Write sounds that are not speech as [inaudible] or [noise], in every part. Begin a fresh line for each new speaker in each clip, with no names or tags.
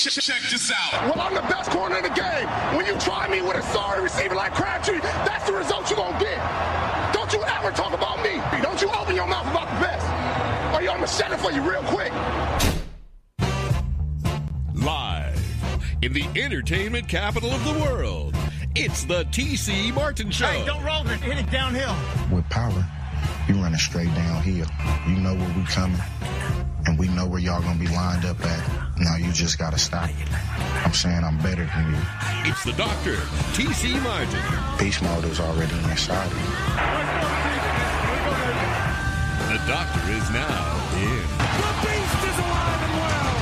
Check this out.
Well, I'm the best corner in the game. When you try me with a sorry receiver like Crabtree, that's the result you're going to get. Don't you ever talk about me. Don't you open your mouth about the best. Or I'm going to shut it for you real quick.
Live in the entertainment capital of the world, it's the TC Martin Show.
Hey, don't roll it. Hit it downhill.
With power, you running straight downhill. You know where we coming, and we know where y'all gonna be lined up at. Now you just gotta stop. I'm saying I'm better than you.
It's the doctor, TC Martin.
Beast mode is already inside of you.
The doctor is now in.
The beast is alive and well.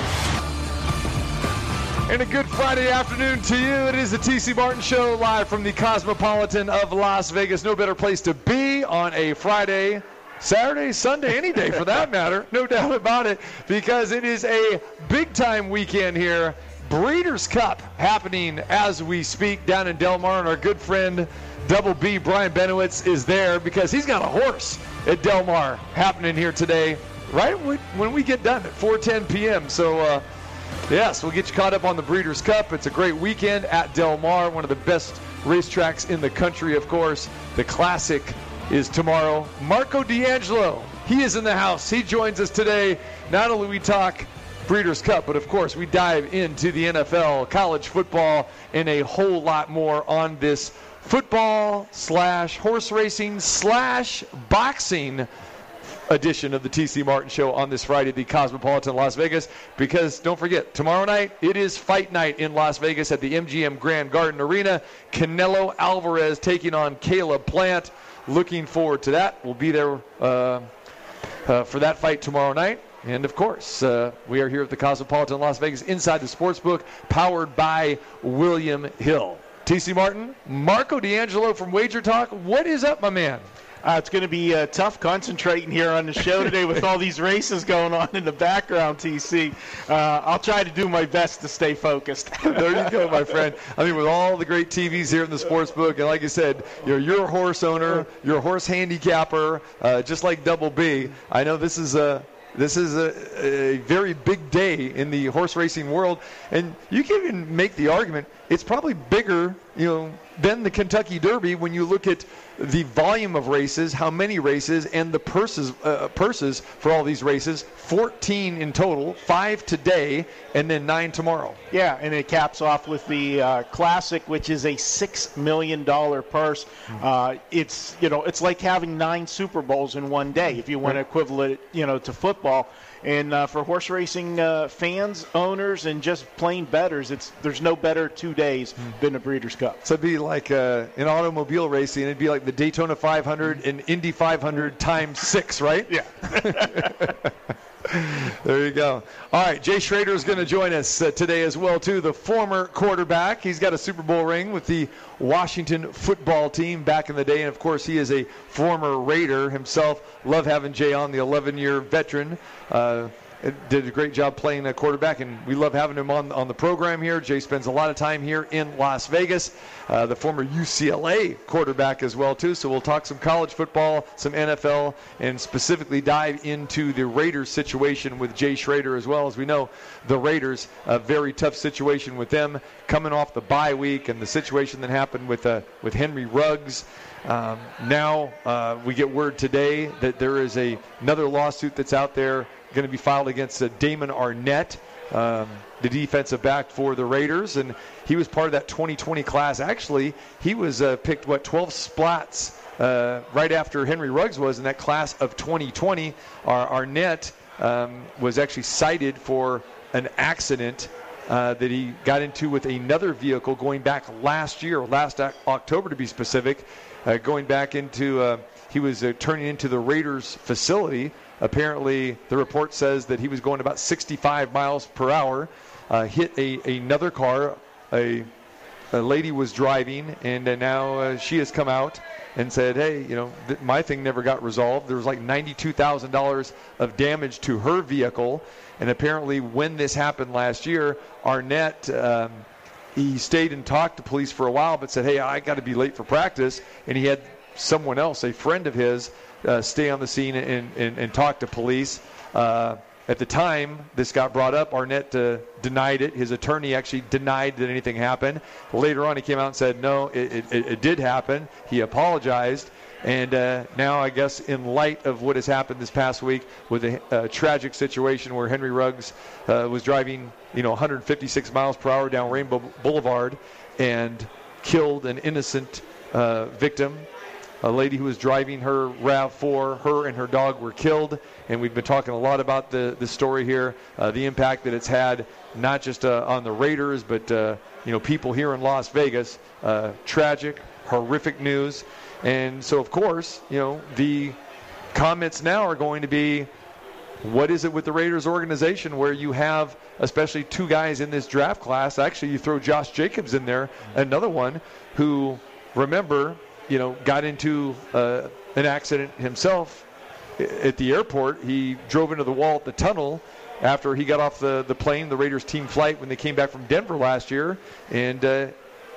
And a good Friday afternoon to you. It is the TC Martin Show live from the Cosmopolitan of Las Vegas. No better place to be on a Friday, Saturday, Sunday, any day for that matter. No doubt about it, because it is a big time weekend here. Breeders' Cup happening as we speak down in Del Mar, and our good friend Double B Brian Benowitz is there because he's got a horse at Del Mar happening here today, right when we get done at 4:10 p.m. So. Uh, Yes, we'll get you caught up on the Breeders' Cup. It's a great weekend at Del Mar, one of the best racetracks in the country, of course. The Classic is tomorrow. Marco D'Angelo, he is in the house. He joins us today. Not only we talk Breeders' Cup, but of course we dive into the NFL, college football, and a whole lot more on this football slash horse racing slash boxing edition of the TC Martin Show on this Friday, the Cosmopolitan Las Vegas. Because don't forget, tomorrow night it is fight night in Las Vegas at the MGM Grand Garden Arena. Canelo Alvarez taking on Caleb Plant. Looking forward to that. We'll be there uh, uh, for that fight tomorrow night. And of course, uh, we are here at the Cosmopolitan Las Vegas inside the sportsbook, powered by William Hill. TC Martin, Marco D'Angelo from Wager Talk. What is up, my man?
Uh, it's going to be uh, tough concentrating here on the show today with all these races going on in the background, TC. Uh, I'll try to do my best to stay focused. [laughs]
there you go, my friend. I mean, with all the great TVs here in the sports book, and like you said, you're, you're a horse owner, you're a horse handicapper, uh, just like Double B. I know this is a this is a, a, very big day in the horse racing world, and you can even make the argument it's probably bigger, you know, than the Kentucky Derby when you look at the volume of races, how many races, and the purses uh, purses for all these races. 14 in total, five today, and then nine tomorrow.
Yeah, and it caps off with the uh, Classic, which is a six million dollar purse. Mm-hmm. Uh, it's you know it's like having nine Super Bowls in one day if you want to equivalent it you know to football. And uh, for horse racing uh, fans, owners, and just plain betters, it's there's no better two days mm. than the Breeders' Cup.
So it'd be like uh, in automobile racing, it'd be like the Daytona 500 and Indy 500 times six, right?
Yeah. [laughs] [laughs]
there you go. All right, Jay Schroeder is going to join us uh, today as well too. The former quarterback. He's got a Super Bowl ring with the Washington football team back in the day, and of course he is a former Raider himself. Love having Jay on, the 11-year veteran. Uh, did a great job playing a quarterback, and we love having him on on the program here. Jay spends a lot of time here in Las Vegas. Uh, the former UCLA quarterback as well too. So we'll talk some college football, some NFL, and specifically dive into the Raiders situation with Jay Schroeder as well. As we know, the Raiders a very tough situation with them coming off the bye week and the situation that happened with uh, with Henry Ruggs. Um, now uh, we get word today that there is a another lawsuit that's out there going to be filed against uh, Damon Arnette, um, the defensive back for the Raiders, and he was part of that 2020 class. Actually, he was uh, picked what 12 splats uh, right after Henry Ruggs was in that class of 2020. Our Arnette um, was actually cited for an accident uh, that he got into with another vehicle going back last year, last October to be specific, uh, going back into, uh, he was turning into the Raiders facility Apparently, the report says that he was going about 65 miles per hour, uh, hit a, another car. A, a lady was driving, and uh, now uh, she has come out and said, "Hey, you know, th- my thing never got resolved. There was like ninety-two thousand dollars of damage to her vehicle, and apparently, when this happened last year, Arnette." Um, he stayed and talked to police for a while, but said, "Hey, I got to be late for practice." And he had someone else, a friend of his, uh, stay on the scene and, and, and talk to police. Uh, at the time this got brought up, Arnette uh, denied it. His attorney actually denied that anything happened. Later on, he came out and said, no, it, it, it did happen. He apologized. And uh, now, I guess, in light of what has happened this past week with a, tragic situation where Henry Ruggs uh, was driving, you know, 156 miles per hour down Rainbow Boulevard and killed an innocent uh, victim, a lady who was driving her RAV4. Her and her dog were killed, and we've been talking a lot about the the story here, uh, the impact that it's had not just uh, on the Raiders, but uh, you know, people here in Las Vegas. Uh, tragic, horrific news. And so, of course, you know, the comments now are going to be what is it with the Raiders organization where you have especially two guys in this draft class? Actually, you throw Josh Jacobs in there, another one who, remember, you know, got into uh, an accident himself at the airport. He drove into the wall at the tunnel after he got off the, the plane, the Raiders team flight, when they came back from Denver last year. And, uh,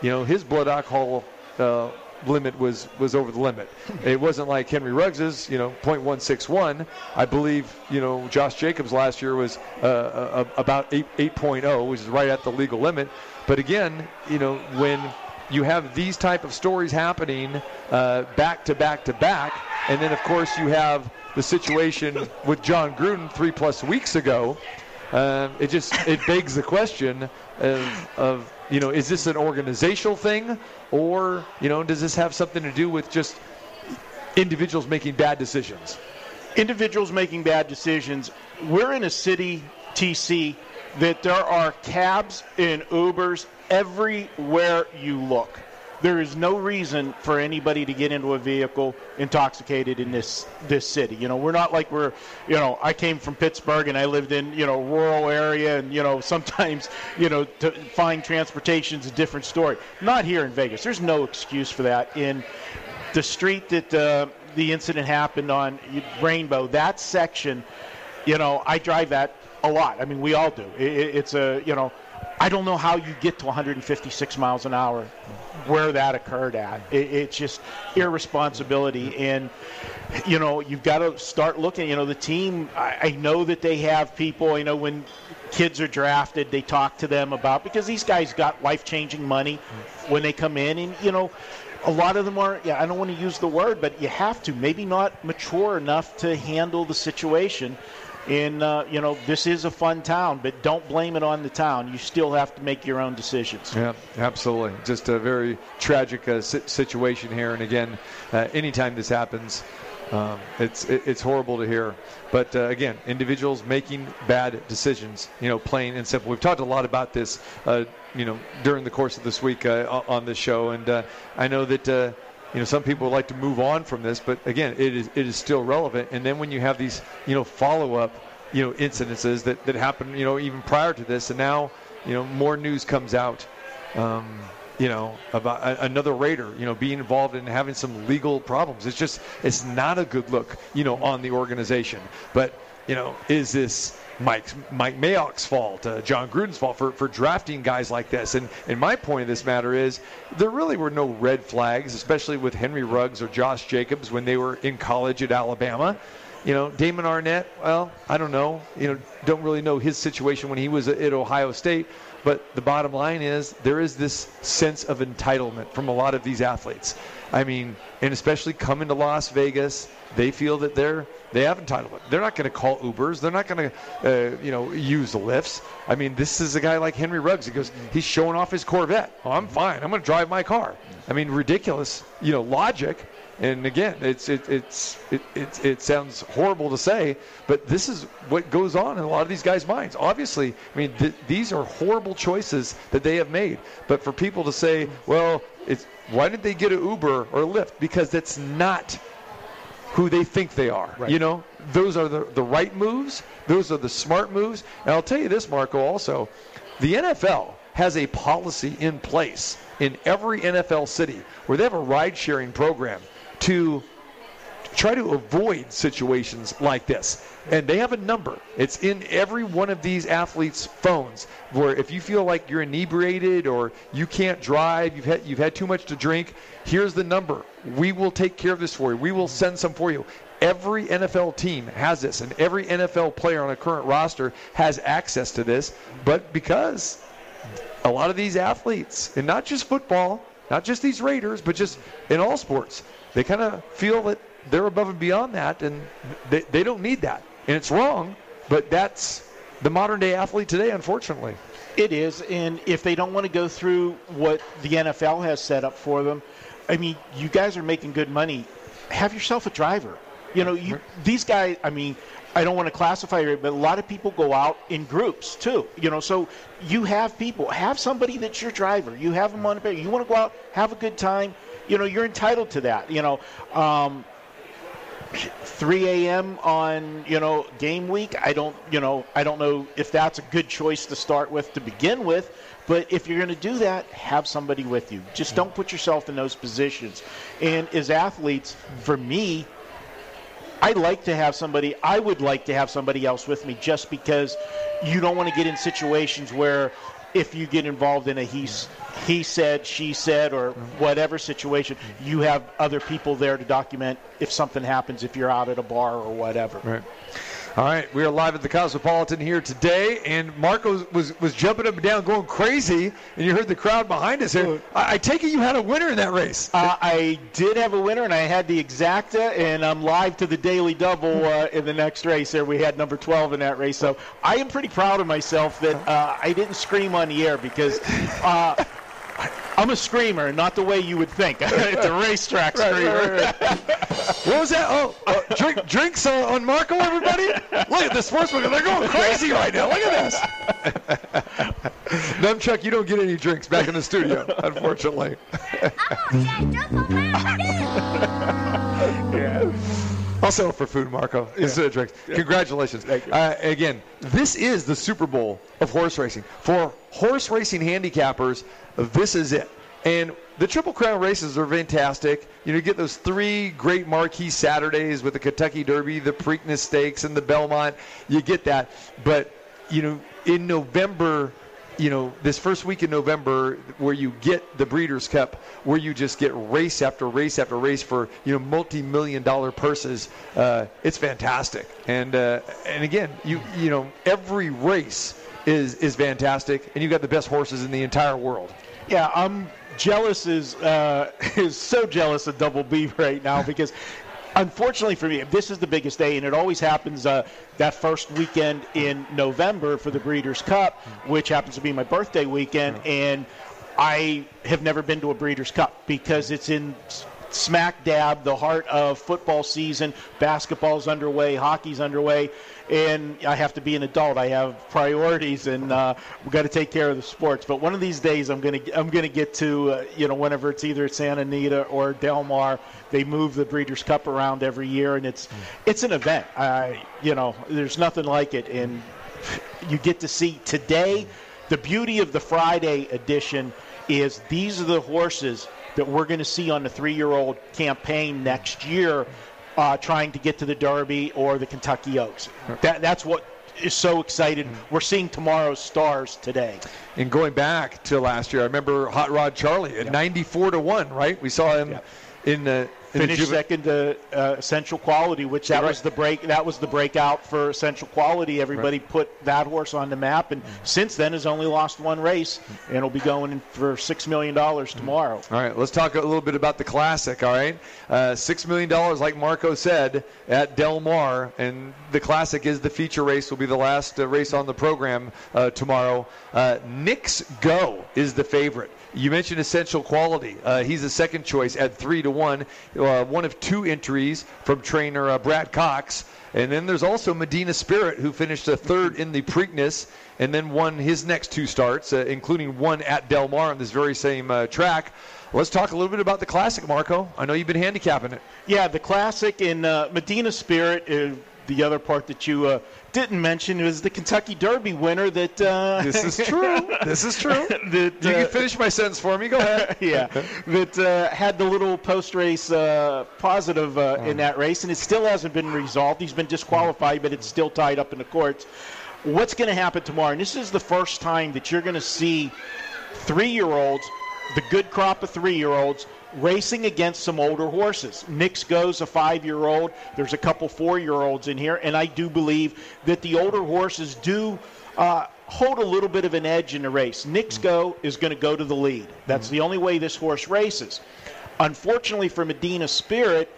you know, his blood alcohol uh, limit was was over the limit. It wasn't like Henry Ruggs's, you know, .161. I believe, you know, Josh Jacobs last year was uh, uh, about 8 8.0, which is right at the legal limit. But again, you know, when you have these type of stories happening uh, back to back to back, and then of course you have the situation with Jon Gruden three plus weeks ago. Uh, it just it begs the question of, of you know, is this an organizational thing, or you know, does this have something to do with just individuals making bad decisions?
Individuals making bad decisions. We're in a city, TC, that there are cabs and Ubers everywhere you look there is no reason for anybody to get into a vehicle intoxicated in this this city. You know, we're not like we're, you know, I came from Pittsburgh and I lived in you know rural area and you know [laughs] sometimes you know to find transportation is a different story. Not here in Vegas. There's no excuse for that. In the street that uh, the incident happened on, Rainbow, that section, you know, I drive that a lot. I mean, we all do. It, it's a you know I don't know how you get to 156 miles an hour where that occurred at. It, it's just irresponsibility. And, you know, you've got to start looking. You know, the team, I, I know that they have people, you know, when kids are drafted, they talk to them about, because these guys got life changing money when they come in. And, you know, a lot of them are, yeah, I don't want to use the word, but you have to, maybe not mature enough to handle the situation in uh, you know this is a fun town but don't blame it on the town. You still have to make your own decisions.
Yeah absolutely. Just a very tragic uh, situation here. And again uh, anytime this happens um, it's it's horrible to hear. But uh, again individuals making bad decisions you know plain and simple. We've talked a lot about this uh, you know during the course of this week uh, on this show. And I know that you know, some people like to move on from this, but again, it is it is still relevant. And then when you have these, you know, follow up, you know, incidences that that happen, you know, even prior to this, and now, you know, more news comes out. Um, you know, about a, another Raider, you know, being involved in having some legal problems. It's just, it's not a good look, you know, on the organization. But, you know, is this Mike Mike Mayock's fault, uh, Jon Gruden's fault for, for drafting guys like this. And and my point of this matter is there really were no red flags, especially with Henry Ruggs or Josh Jacobs when they were in college at Alabama. You know, Damon Arnette, well, I don't know. You know, don't really know his situation when he was at Ohio State. But the bottom line is there is this sense of entitlement from a lot of these athletes. I mean, and especially coming to Las Vegas, they feel that they're they have entitlement. They're not going to call Ubers. They're not going to, uh, you know, use the lifts. I mean, this is a guy like Henry Ruggs. He goes, he's showing off his Corvette. Oh, I'm fine. I'm going to drive my car. I mean, ridiculous, you know, logic. And again, it's it, it's it, it, it sounds horrible to say, but this is what goes on in a lot of these guys' minds. Obviously, I mean, th- these are horrible choices that they have made. But for people to say, well, it's why did they get an Uber or a Lyft? Because that's not who they think they are. Right. You know, those are the, the right moves. Those are the smart moves. And I'll tell you this, Marco, also, the NFL has a policy in place in every NFL city where they have a ride sharing program to try to avoid situations like this. And they have a number. It's in every one of these athletes' phones where if you feel like you're inebriated or you can't drive, you've had you've had too much to drink, here's the number. We will take care of this for you. We will send some for you. every NFL team has this, and every NFL player on a current roster has access to this. But because a lot of these athletes, and not just football, not just these Raiders, but just in all sports, they kind of feel that they're above and beyond that, and they, they don't need that. And it's wrong, but that's the modern day athlete today, unfortunately.
It is, and if they don't want to go through what the NFL has set up for them, I mean, you guys are making good money. Have yourself a driver. You know, you, these guys. I mean, I don't want to classify it, but a lot of people go out in groups too. You know, so you have people. Have somebody that's your driver. You have them on a the. You want to go out, have a good time. You know, you're entitled to that. You know. Um, 3 a.m. on you know game week. I don't you know I don't know if that's a good choice to start with to begin with. But if you're going to do that, have somebody with you. Just don't put yourself in those positions. And as athletes, for me, I'd like to have somebody, I would like to have somebody else with me just because you don't want to get in situations where if you get involved in a he, he said, she said, or whatever situation, you have other people there to document if something happens, if you're out at a bar or whatever.
Right. All right, we are live at the Cosmopolitan here today, and Marco was was jumping up and down, going crazy, and you heard the crowd behind us here. I, I take it you had a winner in that race.
Uh, I did have a winner, and I had the exacta, and I'm live to the daily double uh, in the next race. There, we had number 12 in that race, so I am pretty proud of myself that uh, I didn't scream on the air because. Uh, I'm a screamer, not the way you would think. [laughs] it's a racetrack screamer.
Right, right, right. [laughs] what was that? Oh, uh, drink, drinks uh, on Marco, everybody? Look at the sportsbook. They're going crazy right now. Look at this. [laughs] Nunchuck, you don't get any drinks back in the studio, unfortunately. yeah. I'll settle for food, Marco, instead of drinks. Congratulations. Uh, again, this is the Super Bowl of horse racing. For horse racing handicappers, this is it. And the Triple Crown races are fantastic. You know, you get those three great marquee Saturdays with the Kentucky Derby, the Preakness Stakes, and the Belmont. You get that. But, you know, in November, you know, this first week in November where you get the Breeders' Cup, where you just get race after race after race for, you know, multi-million dollar purses, uh, it's fantastic. And, uh, and again, you, you know, every race is, is fantastic, and you've got the best horses in the entire world.
Yeah, I'm jealous is uh, [laughs] is so jealous of Double B right now [laughs] because unfortunately for me, this is the biggest day, and it always happens uh, that first weekend in November for the Breeders' Cup, which happens to be my birthday weekend, and I have never been to a Breeders' Cup because it's in smack dab the heart of football season. Basketball's underway, hockey's underway, and I have to be an adult. I have priorities, and uh, we've got to take care of the sports. But one of these days, I'm gonna I'm gonna get to uh, you know whenever it's either Santa Anita or Del Mar. They move the Breeders' Cup around every year, and it's it's an event. I you know there's nothing like it, and you get to see today. The beauty of the Friday edition is these are the horses that we're going to see on the three-year-old campaign next year, uh, trying to get to the Derby or the Kentucky Oaks. That, that's what is so excited. We're seeing tomorrow's stars today.
And going back to last year, I remember Hot Rod Charlie at 94 to one. Right, we saw him in the
finished second to uh, Essential Quality, which that right. was the break. That was the breakout for Essential Quality. Everybody right. put that horse on the map, and since then has only lost one race, and will be going for six million dollars tomorrow.
All right, let's talk a little bit about the Classic. All right, uh, six million dollars, like Marco said, at Del Mar, and the Classic is the feature race. Will be the last uh, race on the program uh, tomorrow. Uh, Knicks Go is the favorite. You mentioned essential quality. Uh, he's the second choice at three to one. Uh, one of two entries from trainer uh, Brad Cox. And then there's also Medina Spirit, who finished a third in the Preakness and then won his next two starts, uh, including one at Del Mar on this very same uh, track. Let's talk a little bit about the Classic, Marco. I know you've been handicapping it.
Yeah, the Classic in uh, Medina Spirit, the other part that you didn't mention was the Kentucky Derby winner. That
uh, this is [laughs] true. this is true. [laughs] that, you uh, can finish my sentence for me. Go ahead. [laughs]
yeah, that uh, had the little post-race uh, positive uh, in that race, and it still hasn't been resolved. He's been disqualified, but it's still tied up in the courts. What's going to happen tomorrow? And this is the first time that you're going to see three-year-olds the good crop of three year olds racing against some older horses. Knicks goes a five year old. There's a couple four year olds in here, and I do believe that the older horses do. Uh, hold a little bit of an edge in the race. Knicks mm-hmm. Go is going to go to the lead. That's mm-hmm. the only way this horse races. Unfortunately for Medina Spirit,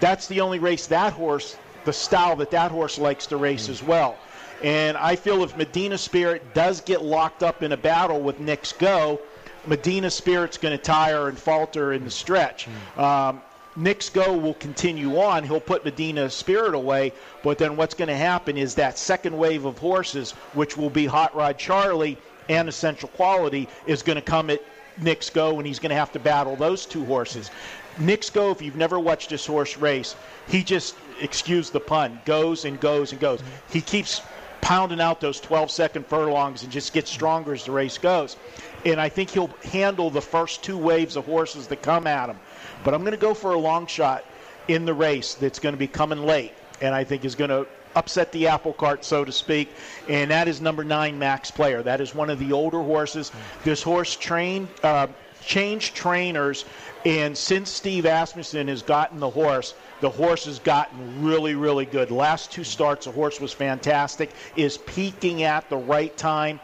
that's the only race that horse, the style that that horse likes to race mm. as well. And I feel if Medina Spirit does get locked up in a battle with Knicks Go, Medina Spirit's going to tire and falter in the stretch. Um, Knicks Go will continue on. He'll put Medina Spirit away, but then what's going to happen is that second wave of horses, which will be Hot Rod Charlie and Essential Quality, is going to come at Knicks Go, and he's going to have to battle those two horses. Knicks Go, if you've never watched this horse race, he just, excuse the pun, goes and goes and goes. He keeps pounding out those 12 second furlongs and just gets stronger as the race goes. And I think he'll handle the first two waves of horses that come at him. But I'm going to go for a long shot in the race that's going to be coming late, and I think is going to upset the apple cart, so to speak. And that is number nine, Max Player. That is one of the older horses. This horse trained, uh, changed trainers, and since Steve Asmussen has gotten the horse, the horse has gotten really, really good. Last two starts, the horse was fantastic. Is peaking at the right time.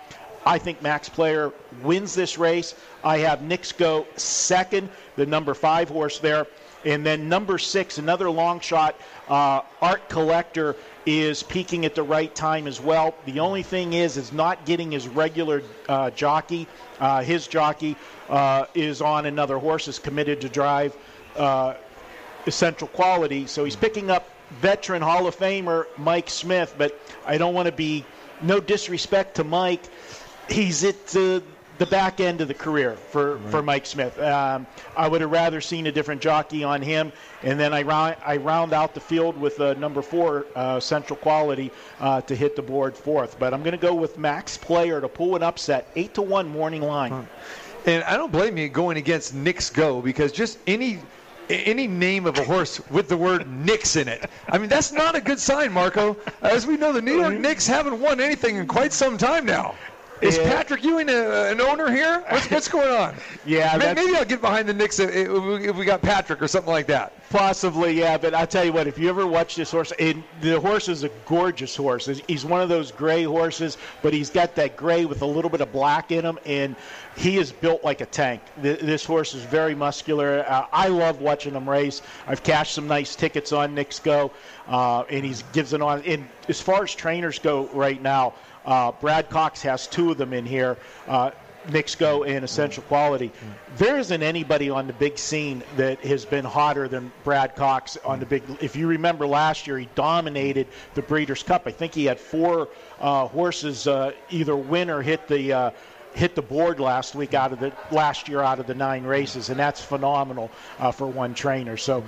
I think Max Player wins this race. I have Knicks Go second, the number five horse there. And then number six, another long shot, uh, Art Collector is peaking at the right time as well. The only thing is, is not getting his regular uh, jockey. Uh, his jockey uh, is on another horse, is committed to drive uh, essential quality. So he's picking up veteran Hall of Famer Mike Smith, but I don't want to be no disrespect to Mike he's at the, the back end of the career for, right. for Mike Smith. Um, I would have rather seen a different jockey on him, and then I round, I round out the field with uh, number four, uh, Central Quality, uh, to hit the board fourth. But I'm going to go with Max Player to pull an upset, eight to one morning line. Huh.
And I don't blame you going against Knicks Go because just any any name of a horse with the word Knicks in it. I mean, that's not a good sign, Marco. As we know, the New York Knicks haven't won anything in quite some time now. Is yeah. Patrick Ewing a, an owner here? What's, what's going on? [laughs]
yeah,
maybe, maybe I'll get behind the Knicks if, if we got Patrick or something like that.
Possibly, yeah. But I'll tell you what, if you ever watch this horse, it, the horse is a gorgeous horse. He's one of those gray horses, but he's got that gray with a little bit of black in him, and he is built like a tank. This horse is very muscular. Uh, I love watching him race. I've cashed some nice tickets on Knicks Go, uh, and he gives it on. And as far as trainers go right now, uh, Brad Cox has two of them in here. Uh, Knicks Go and Essential Quality. There isn't anybody on the big scene that has been hotter than Brad Cox on the big. If you remember last year, he dominated the Breeders' Cup. I think he had four uh, horses uh, either win or hit the uh, hit the board last week out of the last year out of the nine races, and that's phenomenal uh, for one trainer. So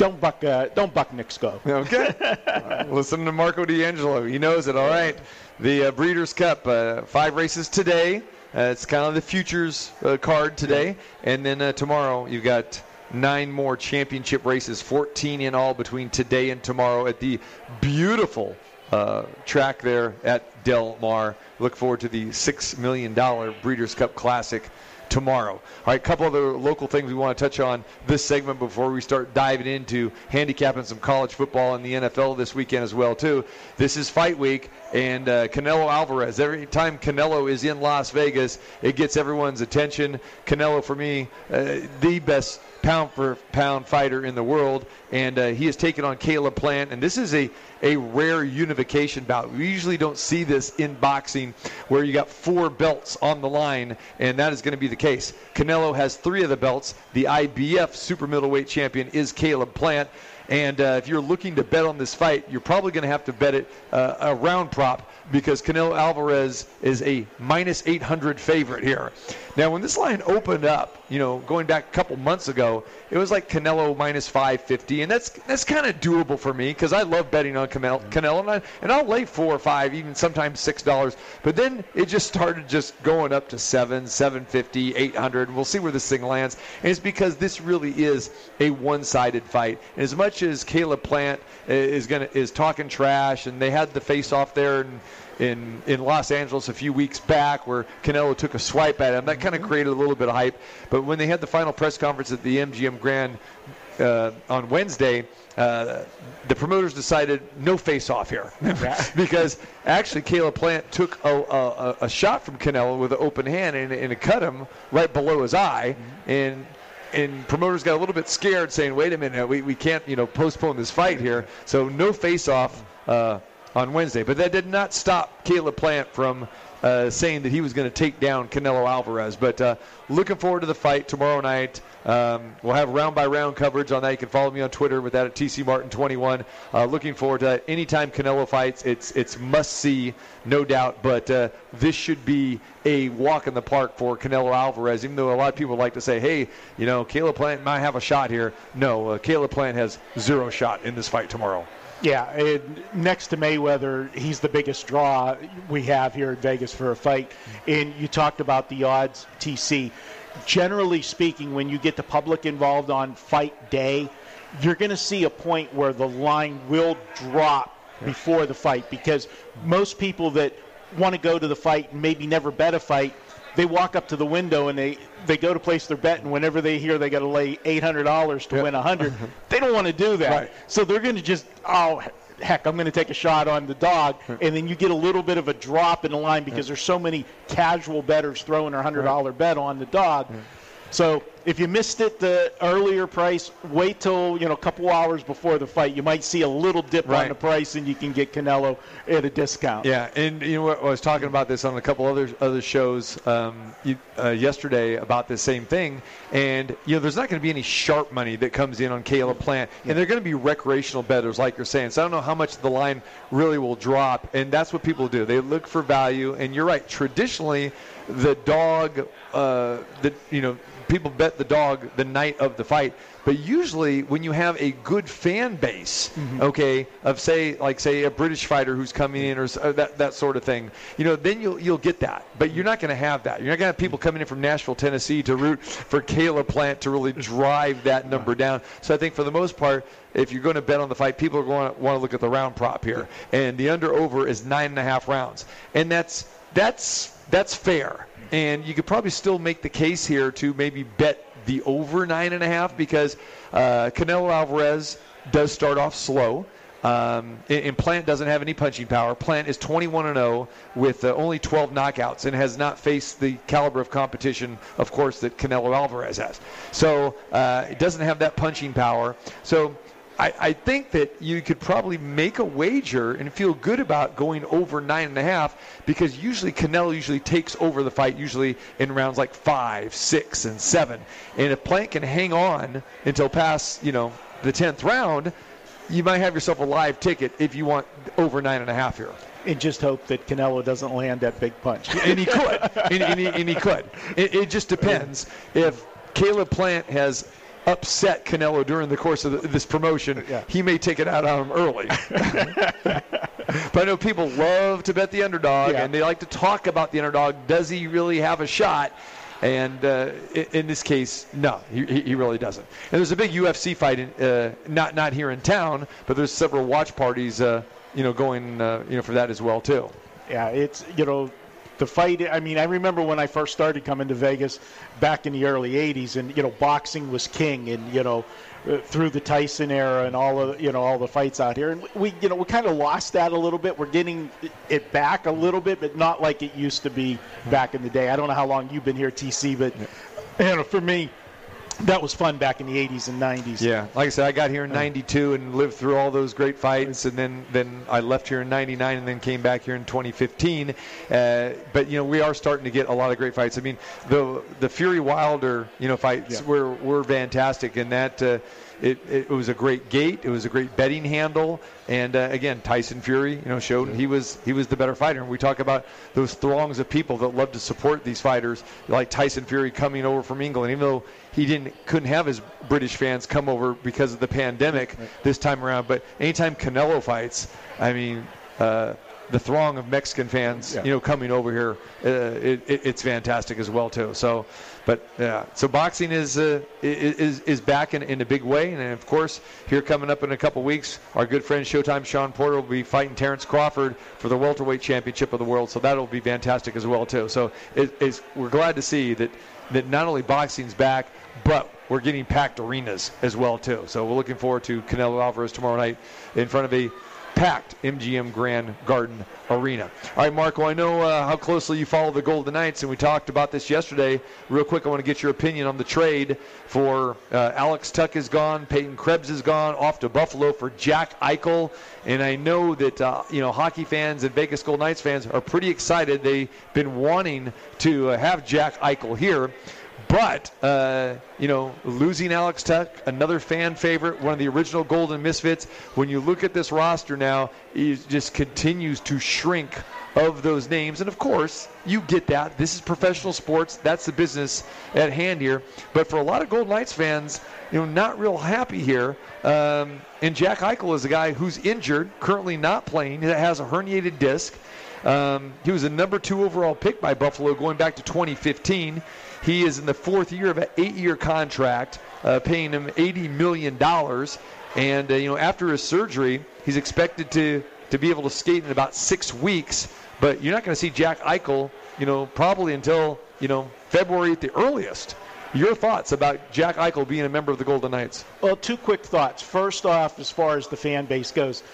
don't buck uh, don't buck Go. [laughs]
Okay. Listen to Marco D'Angelo. He knows it. All right the uh, Breeders' Cup. Uh, five races today. Uh, it's kind of the futures uh, card today, and then uh, tomorrow you've got nine more championship races, 14 in all between today and tomorrow at the beautiful uh, track there at Del Mar. Look forward to the six million dollar Breeders' Cup Classic tomorrow. All right, a couple other local things we want to touch on this segment before we start diving into handicapping some college football and the NFL this weekend as well too. This is fight week and uh, Canelo Alvarez. Every time Canelo is in Las Vegas, it gets everyone's attention. Canelo, for me, uh, the best pound for pound fighter in the world, and uh, he has taken on Caleb Plant. And this is a, a rare unification bout. We usually don't see this in boxing where you got four belts on the line, and that is going to be the case. Canelo has three of the belts. The IBF super middleweight champion is Caleb Plant. And uh, if you're looking to bet on this fight, you're probably going to have to bet it uh, a round prop because Canelo Alvarez is a minus 800 favorite here. Now, when this line opened up, you know, going back a couple months ago, it was like Canelo minus 550, and that's that's kind of doable for me because I love betting on Canelo, and, I, and I'll lay four or five, even sometimes six dollars. But then it just started just going up to seven, 750, 800. We'll see where this thing lands, and it's because this really is a one-sided fight. And as much as Caleb Plant uh, is gonna is talking trash, and they had the face off there and in in Los Angeles a few weeks back, where Canelo took a swipe at him. That kind of created a little bit of hype. But when they had the final press conference at the MGM Grand uh, on Wednesday, uh, the promoters decided no face-off here [laughs] [laughs] because actually Caleb Plant took a, a, a, shot from Canelo with an open hand and, and it cut him right below his eye, mm-hmm. and and promoters got a little bit scared, saying, "Wait a minute, we, we can't you know postpone this fight here." So no face-off uh, on Wednesday, but that did not stop Caleb Plant from uh, saying that he was going to take down Canelo Alvarez. But uh, looking forward to the fight tomorrow night. Um, we'll have round by round coverage on that. You can follow me on Twitter with that at TC Martin21. Uh, looking forward to that. Anytime Canelo fights, it's it's must see, no doubt. But uh, this should be a walk in the park for Canelo Alvarez. Even though a lot of people like to say, "Hey, you know, Caleb Plant might have a shot here." No, uh, Caleb Plant has zero shot in this fight tomorrow.
Yeah, next to Mayweather, he's the biggest draw we have here in Vegas for a fight. And you talked about the odds, TC. Generally speaking, when you get the public involved on fight day, you're going to see a point where the line will drop before the fight because most people that want to go to the fight and maybe never bet a fight they walk up to the window and they they go to place their bet, and whenever they hear they got to lay eight hundred dollars to yep. win a hundred, [laughs] they don't want to do that. Right. So they're going to just oh heck, I'm going to take a shot on the dog, and then you get a little bit of a drop in the line because there's so many casual bettors throwing their hundred dollar bet on the dog. So if you missed it the earlier price, wait till you know a couple hours before the fight. You might see a little dip right. on the price, and you can get Canelo at a discount.
Yeah, and you know? I was talking about this on a couple other other shows um, uh, yesterday about the same thing, and you know there's not going to be any sharp money that comes in on Caleb Plant, and they're going to be recreational bettors, like you're saying. So I don't know how much the line really will drop, and that's what people do. They look for value, and you're right. Traditionally, the dog, uh, the you know people bet the dog the night of the fight. But usually, when you have a good fan base, mm-hmm. okay, of say like say a British fighter who's coming in or uh, that that sort of thing, you know, then you'll you'll get that. But you're not going to have that. You're not going to have people coming in from Nashville, Tennessee, to root for Caleb Plant to really drive that number down. So I think for the most part, if you're going to bet on the fight, people are going to want to look at the round prop here, and the under over is nine and a half rounds, and that's that's that's fair. And you could probably still make the case here to maybe bet the over nine and a half because uh, Canelo Alvarez does start off slow. Um, and Plant doesn't have any punching power. Plant is 21 and 0 with uh, only 12 knockouts and has not faced the caliber of competition, of course, that Canelo Alvarez has. So uh, it doesn't have that punching power. So I, I, think that you could probably make a wager and feel good about going over nine and a half because usually Canelo usually takes over the fight, usually in rounds like five, six, and seven. And if Plant can hang on until past, you know, the tenth round, you might have yourself a live ticket if you want over nine and a half here
and just hope that Canelo doesn't land that big punch. [laughs]
and he could. and, and, he, and, he, could. It, it, just depends if Caleb Plant has upset Canelo during the course of the, this promotion, yeah. he may take it out on him early. [laughs] but I know people love to bet the underdog, yeah. and they like to talk about the underdog. Does he really have a shot? And uh, in this case, no, he, he really doesn't. And there's a big UFC fight, in, uh, not not here in town, but there's several watch parties, uh, you know, going, uh, you know, for that as well too.
Yeah, it's you know the fight. I mean, I remember when I first started coming to Vegas back in the early '80s, and you know, boxing was king, and you know, uh, through the Tyson era and all of you know all the fights out here, and we you know we kind of lost that a little bit. We're getting it back a little bit, but not like it used to be back in the day. I don't know how long you've been here, TC, but you know, for me, that was fun back in the 80s and 90s.
Yeah, like I said, I got here in '92 and lived through all those great fights, and then then I left here in '99 and then came back here in 2015. Uh, but you know, we are starting to get a lot of great fights. I mean, the the Fury Wilder you know fights yeah. were were fantastic, and that. Uh, it, it, was a great gate. It was a great betting handle. And uh, again, Tyson Fury, you know, showed he was he was the better fighter. And we talk about those throngs of people that love to support these fighters, like Tyson Fury coming over from England, even though he didn't couldn't have his British fans come over because of the pandemic this time around. But anytime Canelo fights, I mean. Uh, the throng of Mexican fans,
Yeah.
you know, coming over here, uh, it, it, it's fantastic as well too. So, but yeah, so boxing is uh, is is back in, in a big way, and of course, here coming up in a couple weeks, our good friend Showtime Shawn Porter will be fighting Terence Crawford for the welterweight championship of the world. So that'll be fantastic as well too. So it, we're glad to see that that not only boxing's back, but we're getting packed arenas as well too. So we're looking forward to Canelo Alvarez tomorrow night in front of a packed MGM Grand Garden Arena. All right, Marco, I know uh, how closely you follow the Golden Knights, and we talked about this yesterday. Real quick, I want to get your opinion on the trade for uh, Alex Tuch is gone, Peyton Krebs is gone, off to Buffalo for Jack Eichel. And I know that uh, you know hockey fans and Vegas Golden Knights fans are pretty excited. They've been wanting to uh, have Jack Eichel here. But, uh, you know, losing Alex Tuch, another fan favorite, one of the original Golden Misfits, when you look at this roster now, it just continues to shrink of those names. And of course, you get that. This is professional sports. That's the business at hand here. But for a lot of Golden Knights fans, you know, not real happy here. Um, and Jack Eichel is a guy who's injured, currently not playing, that has a herniated disc. Um, he was a number two overall pick by Buffalo going back to 2015. He is in the fourth year of an eight-year contract, uh, paying him 80 million dollars. And uh, you know, after his surgery, he's expected to to be able to skate in about six weeks. But you're not going to see Jack Eichel, you know, probably until you know February at the earliest. Your thoughts about Jack Eichel being a member of the Golden Knights?
Well, two quick thoughts. First off, as far as the fan base goes,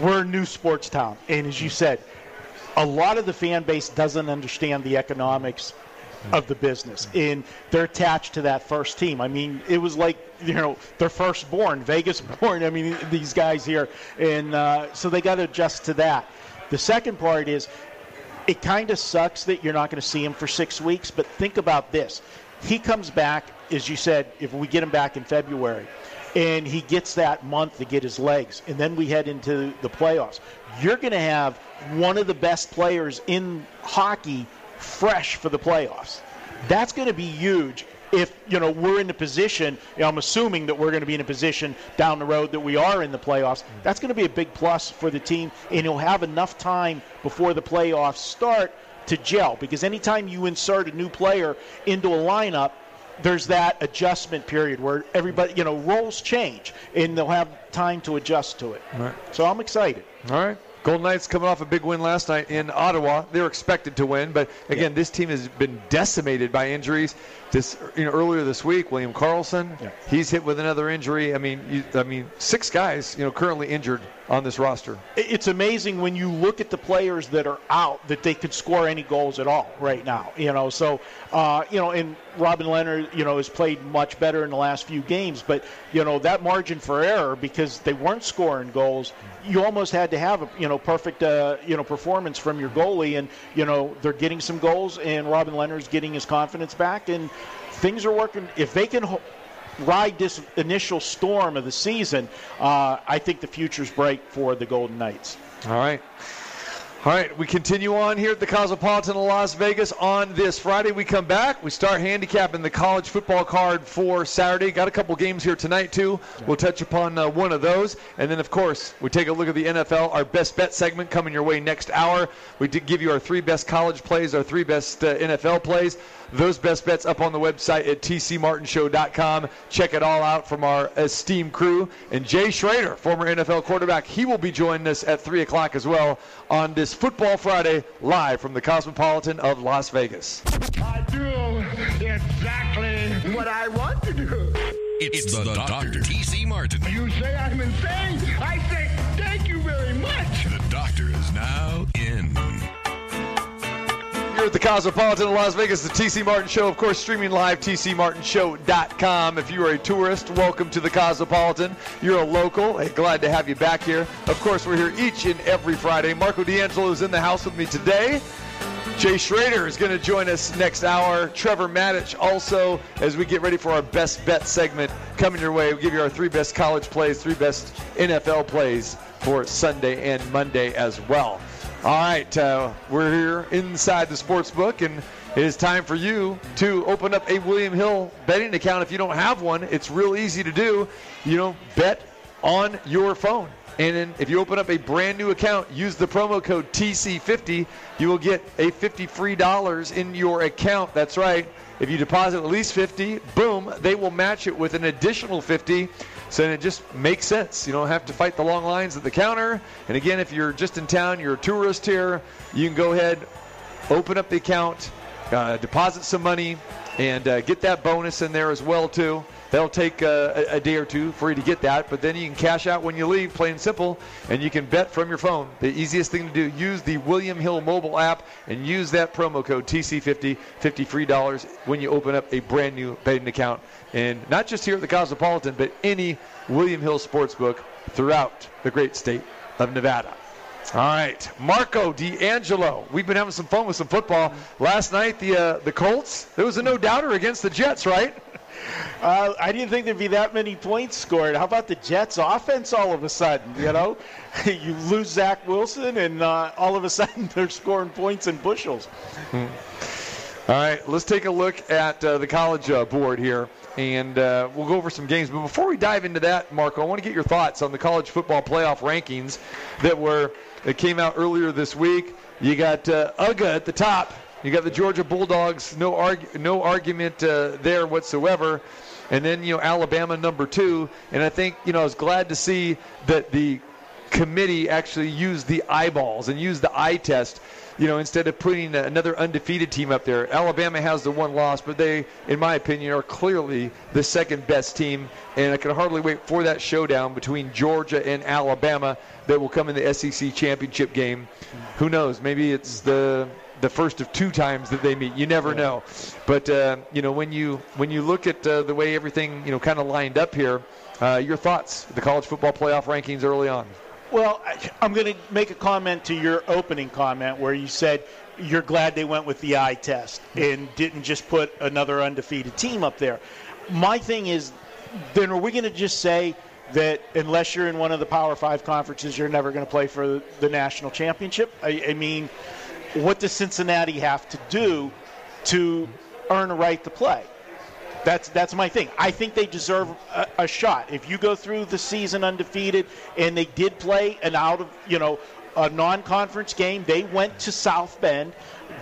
we're a new sports town. And as you said, a lot of the fan base doesn't understand the economics of the business. And they're attached to that first team. I mean, it was like, you know, their firstborn, Vegas [laughs] born. I mean, these guys here. And uh, so they got to adjust to that. The second part is it kind of sucks that you're not going to see him for six weeks, but think about this. He comes back, as you said, if we get him back in February, and he gets that month to get his legs, and then we head into the playoffs. You're going to have one of the best players in hockey fresh for the playoffs. That's going to be huge if you know we're in the position you know, i'm assuming that we're going to be in a position down the road that we are in the playoffs that's going to be a big plus for the team and he'll have enough time before the playoffs start to gel because anytime you insert a new player into a lineup there's that adjustment period where everybody you know roles change and they'll have time to adjust to it
Right.
so i'm excited
All right. Golden Knights coming off a big win last night in Ottawa. They were expected to win, but again, this team has been decimated by injuries. This you know earlier this week, William Karlsson,
Yeah.
he's hit with another injury. I mean, you, I mean, six guys you know currently injured on this roster.
it's amazing when you look at the players that are out that they could score any goals at all right now. You know, so uh, you know, and Robin Lehner, you know, has played much better in the last few games, but you know that margin for error because they weren't scoring goals. You almost had to have a you know perfect uh, you know performance from your goalie, and you know they're getting some goals, and Robin Lehner's getting his confidence back, and things are working. If they can. Ride this initial storm of the season, uh, I think the future's bright for the Golden Knights.
All right. All right, we continue on here at the Cosmopolitan of Las Vegas on this Friday. We come back. We start handicapping the college football card for Saturday. Got a couple games here tonight, too. We'll touch upon uh, one of those. And then, of course, we take a look at the NFL, our best bet segment coming your way next hour. We did give you our three best college plays, our three best uh, NFL plays. Those best bets up on the website at tcmartinshow.com. Check it all out from our esteemed crew. And Jay Schroeder, former NFL quarterback, he will be joining us at 3 o'clock as well on this Football Friday live from the Cosmopolitan of Las Vegas.
I do exactly what I want to do.
It's, the, Dr. T.C. Martin.
You say I'm insane? I say thank you very much.
The doctor is now in.
Here at the Cosmopolitan of Las Vegas, the TC Martin Show, of course, streaming live, tcmartinshow.com. If you are a tourist, welcome to the Cosmopolitan. You're a local, hey, glad to have you back here. Of course, we're here each and every Friday. Marco D'Angelo is in the house with me today. Jay Schroeder is going to join us next hour. Trevor Maddich also, as we get ready for our best bet segment coming your way. We'll give you our three best college plays, three best NFL plays for Sunday and Monday as well. All right, uh, we're here inside the sports book, and it is time for you to open up a William Hill betting account. If you don't have one, it's real easy to do. You know, bet on your phone. And then if you open up a brand new account, use the promo code TC50, you will get a 50 free dollars in your account. That's right. If you deposit at least 50, boom, they will match it with an additional 50. So it just makes sense. You don't have to fight the long lines at the counter. And again, if you're just in town, you're a tourist here, you can go ahead, open up the account, uh, deposit some money, and uh, get that bonus in there as well too. That'll take uh, a, day or two for you to get that, but then you can cash out when you leave, plain and simple, and you can bet from your phone. The easiest thing to do, use the William Hill mobile app and use that promo code TC50, 50 free dollars when you open up a brand new betting account. And not just here at the Cosmopolitan, but any William Hill sportsbook throughout the great state of Nevada. All right, Marco D'Angelo. We've been having some fun with some football. Last night, the uh, the Colts. There was a no doubter against the Jets, right? [laughs]
Uh, I didn't think there'd be that many points scored. How about the Jets' offense all of a sudden? You know, [laughs] you lose Zach Wilson, and uh, all of a sudden [laughs] they're scoring points in bushels.
Hmm. All right, let's take a look at uh, the college uh, board here, and uh, we'll go over some games. But before we dive into that, Marco, I want to get your thoughts on the college football playoff rankings that were that came out earlier this week. You got uh, UGA at the top you got the Georgia Bulldogs, no arg- no argument uh, there whatsoever. And then you know Alabama number two, and I think you know I was glad to see that the committee actually used the eyeballs and used the eye test. You know, instead of putting another undefeated team up there, Alabama has the one loss, but they, in my opinion, are clearly the second best team. And I can hardly wait for that showdown between Georgia and Alabama that will come in the SEC championship game. Who knows? Maybe it's the the first of two times that they meet. You never yeah. know. But uh, you know when you when you look at uh, the way everything you know kind of lined up here, uh, your thoughts the college football playoff rankings early on.
Well, I'm going to make a comment to your opening comment where you said you're glad they went with the eye test and didn't just put another undefeated team up there. My thing is, then are we going to just say that unless you're in one of the Power Five conferences, you're never going to play for the national championship? I, I mean, what does Cincinnati have to do to earn a right to play? That's that's my thing. I think they deserve a, a, shot. If you go through the season undefeated, and they did play an out of you know a non-conference game, they went to South Bend.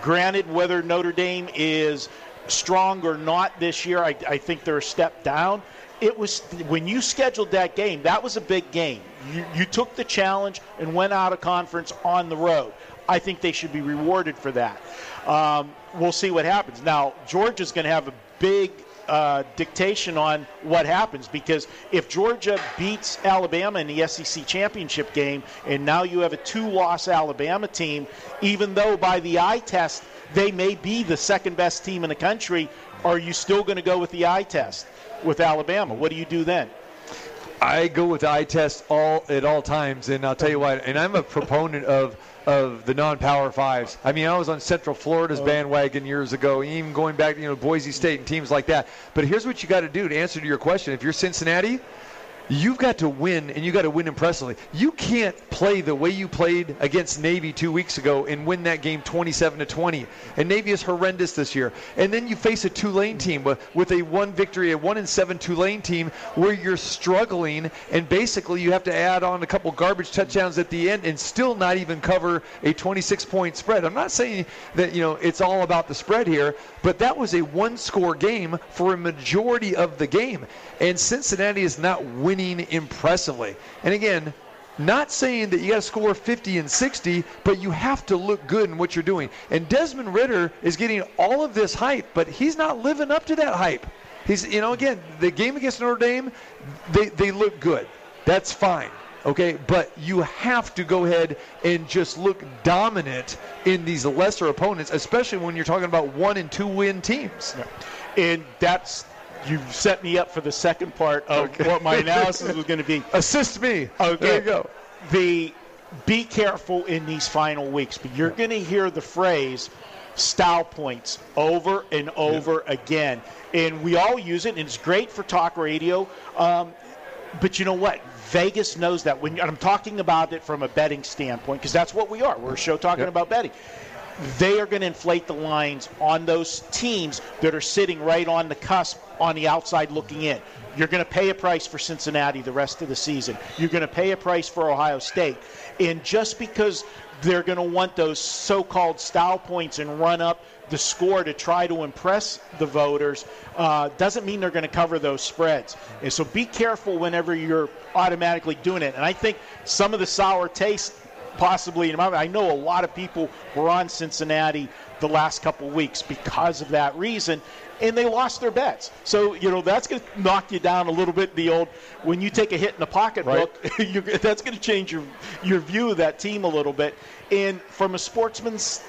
Granted, whether Notre Dame is strong or not this year, I, I think they're a step down. It was when you scheduled that game. That was a big game. You, you took the challenge and went out of conference on the road. I think they should be rewarded for that. Um, we'll see what happens. Now, Georgia's going to have a big uh, dictation on what happens because if Georgia beats Alabama in the SEC championship game, and now you have a two-loss Alabama team, even though by the eye test they may be the second best team in the country, are you still going to go with the eye test with Alabama? What do you do then?
I go with eye test all at all times, and I'll tell you why. And I'm a proponent of of the non-power fives. I mean, I was on Central Florida's oh. bandwagon years ago, even going back to you know Boise State and teams like that. But here's what you got to do to answer to your question: If you're Cincinnati, you've got to win, and you got to win impressively. You can't play the way you played against Navy two weeks ago and win that game 27 to 20. And Navy is horrendous this year. And then you face a Tulane team with, a one victory, a one and seven Tulane team where you're struggling, and basically you have to add on a couple garbage touchdowns at the end and still not even cover a 26 point spread. I'm not saying that you know it's all about the spread here, but that was a one score game for a majority of the game. And Cincinnati is not winning impressively. And again, not saying that you got to score 50 and 60, but you have to look good in what you're doing. And Desmond Ridder is getting all of this hype, but he's not living up to that hype. He's, you know, again, the game against Notre Dame, they, they look good. That's fine. Okay, but you have to go ahead and just look dominant in these lesser opponents, especially when you're talking about one and two win teams.
Yeah. And that's you set me up for the second part of okay. what my [laughs] analysis was going to be.
Assist me.
Okay. There you go. The be careful in these final weeks, but you're going to hear the phrase style points over and over yeah. again. And we all use it, and it's great for talk radio. Um, but you know what? Vegas knows that. When I'm talking about it from a betting standpoint, because that's what we are. We're a show talking yep. about betting. They are going to inflate the lines on those teams that are sitting right on the cusp on the outside looking in. You're going to pay a price for Cincinnati the rest of the season. You're going to pay a price for Ohio State. And just because they're going to want those so called style points and run up the score to try to impress the voters uh, doesn't mean they're going to cover those spreads. And so be careful whenever you're automatically doing it. And I think some of the sour taste possibly I know a lot of people were on Cincinnati the last couple weeks because of that reason and they lost their bets. So, you know, that's going to knock you down a little bit. The old, when you take a hit in the pocketbook, right. [laughs] that's going to change your, your view of that team a little bit. And from a sportsman's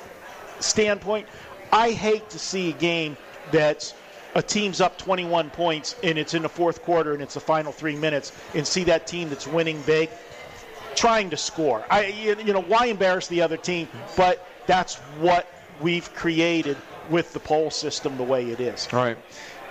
standpoint, I hate to see a game that's a team's up 21 points and it's in the fourth quarter and it's the final three minutes and see that team that's winning big trying to score. I, you know, why embarrass the other team? But that's what we've created with the poll system the way it is.
All right.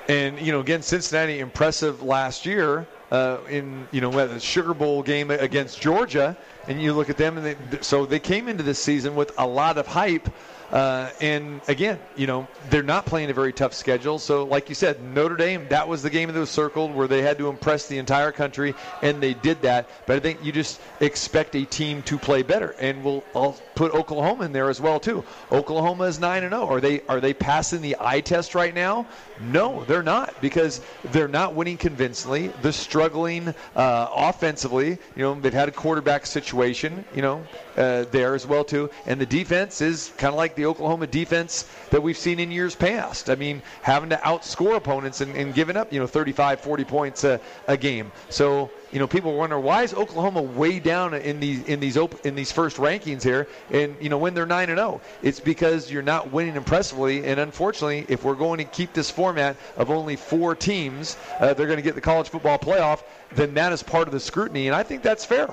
And, you know, again, Cincinnati impressive last year uh, in, you know, the Sugar Bowl game against Georgia. And you look at them, and they, so they came into this season with a lot of hype. Uh, and again, you know, they're not playing a very tough schedule. So, like you said, Notre Dame, that was the game that was circled where they had to impress the entire country, and they did that. But I think you just expect a team to play better, and we'll I'll put Oklahoma in there as well too. Oklahoma is nine and zero. Oh. Are they are they passing the eye test right now? No, they're not because they're not winning convincingly. They're struggling uh, offensively. You know, they've had a quarterback situation. You know, uh, there as well too, and the defense is kind of like the Oklahoma defense that we've seen in years past. I mean, having to outscore opponents and, and giving up, you know, 35, 40 points a, a game. So, you know, people wonder why is Oklahoma way down in these in these op- in these first rankings here, and you know when they're nine and zero, oh? it's because you're not winning impressively. And unfortunately, if we're going to keep this format of only four teams, uh, they're going to get the college football playoff. Then that is part of the scrutiny, and I think that's fair.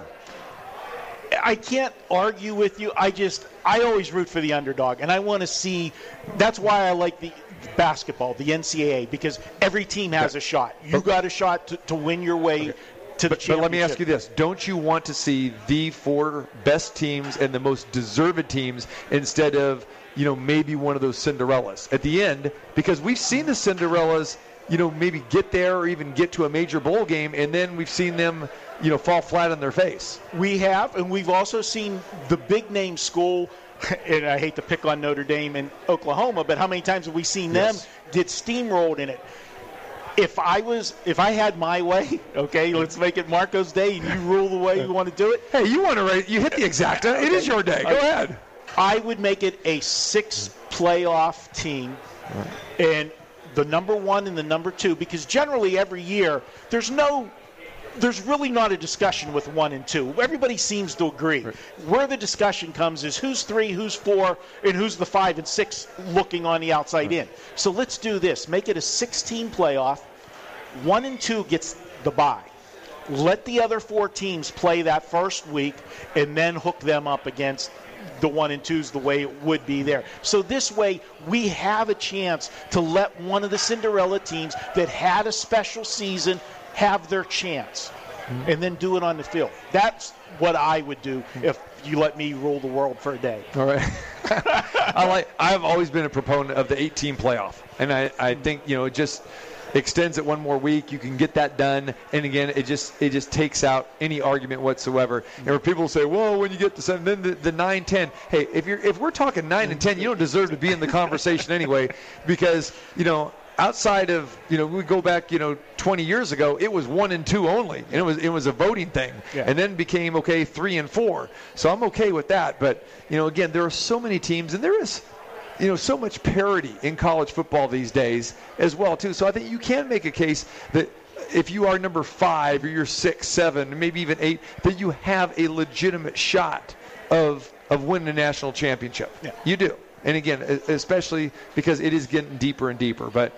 I can't argue with you. I just I always root for the underdog, and I want to see. That's why I like the basketball, the NCAA, because every team has a shot. You got a shot to, to win your way. Okay. To
but, but let me ask you this: Don't you want to see the four best teams and the most deserved teams instead of you know maybe one of those Cinderellas at the end? Because we've seen the Cinderellas you know, maybe get there or even get to a major bowl game, and then we've seen them, you know, fall flat on their face.
We have, and we've also seen the big name school. [laughs] And I hate to pick on Notre Dame and Oklahoma, but how many times have we seen yes. them get steamrolled in it? If I was, if I had my way, [laughs] okay, let's make it Marco's day, and you rule the way you want to do it.
Hey, you want to rate? You hit the exacta. Okay. It is your day. Go ahead.
I would make it a six playoff team, and the number one and the number two because generally every year there's no there's really not a discussion with one and two. Everybody seems to agree. Right. Where the discussion comes is who's three, who's four, and who's the five and six looking on the outside right. in. So let's do this. Make it a 16 playoff. One and two gets the bye. Let the other four teams play that first week and then hook them up against the one and twos the way it would be there. So this way, we have a chance to let one of the Cinderella teams that had a special season have their chance, mm-hmm. and then do it on the field. That's what I would do if you let me rule the world for a day.
All right. [laughs] I like. I've always been a proponent of the 18 playoff, and I, I think you know it just extends it one more week. You can get that done, and again, it just it just takes out any argument whatsoever. And where people say, "Well, when you get to seven, then the, the nine, ten. Hey, if you're if we're talking nine and ten, you don't deserve to be in the conversation [laughs] anyway, because you know outside of you know we go back you know 20 years ago it was one and two only and it was it was a voting thing yeah. and then became okay three and four so i'm okay with that but you know again there are so many teams and there is you know, so much parity in college football these days as well, too. So I think you can make a case that if you are number five or you're six, seven, maybe even eight, that you have a legitimate shot of of winning a national championship. Yeah. You do. And again, especially because it is getting deeper and deeper. But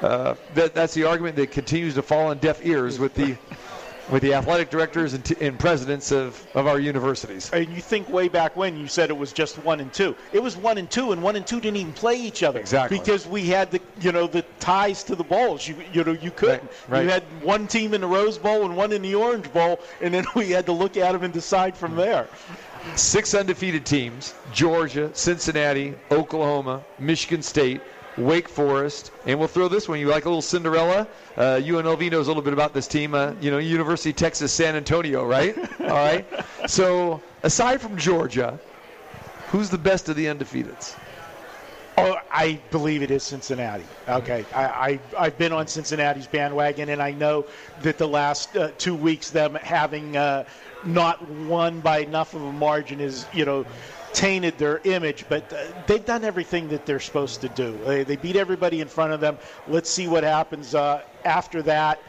uh, that, that's the argument that continues to fall on deaf ears with the with the athletic directors and, t- and, presidents of, of our universities.
And you think way back when you said it was just one and two. It was one and two, and one and two didn't even play each other.
Exactly.
Because we had the you know the ties to the bowls. You you know you couldn't. Right, right. You had one team in the Rose Bowl and one in the Orange Bowl, and then [laughs] we had to look at them and decide from there.
Six undefeated teams Georgia, Cincinnati, Oklahoma, Michigan State, Wake Forest, and we'll throw this one. You like a little Cinderella? Uh, UNLV knows a little bit about this team. Uh, you know, University of Texas San Antonio, right? [laughs] All right. So aside from Georgia, who's the best of the undefeateds?
Oh, I believe it is Cincinnati. Okay, I, I have been on Cincinnati's bandwagon, and I know that the last uh, two weeks, them having uh, not won by enough of a margin is you know tainted their image, but uh, they've done everything that they're supposed to do. They, they, beat everybody in front of them. Let's see what happens uh, after that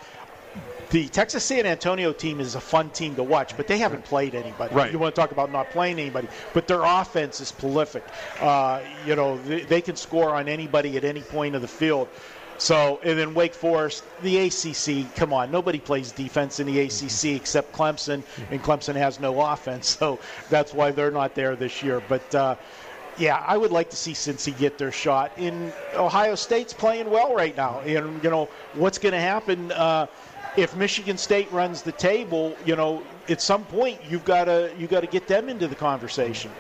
the Texas San Antonio team is a fun team to watch, but they haven't played anybody.
Right.
You want to talk about not playing anybody, but their offense is prolific. Uh, you know, they, they, can score on anybody at any point of the field. So, and then Wake Forest, the ACC, come on, nobody plays defense in the ACC except Clemson, and Clemson has no offense, [laughs] so that's why they're not there this year. But, uh, yeah, I would like to see Cincy get their shot. In Ohio State's playing well right now, and you know what's going to happen. Uh, if Michigan State runs the table, you know, at some point you've got to you got to get them into the conversation.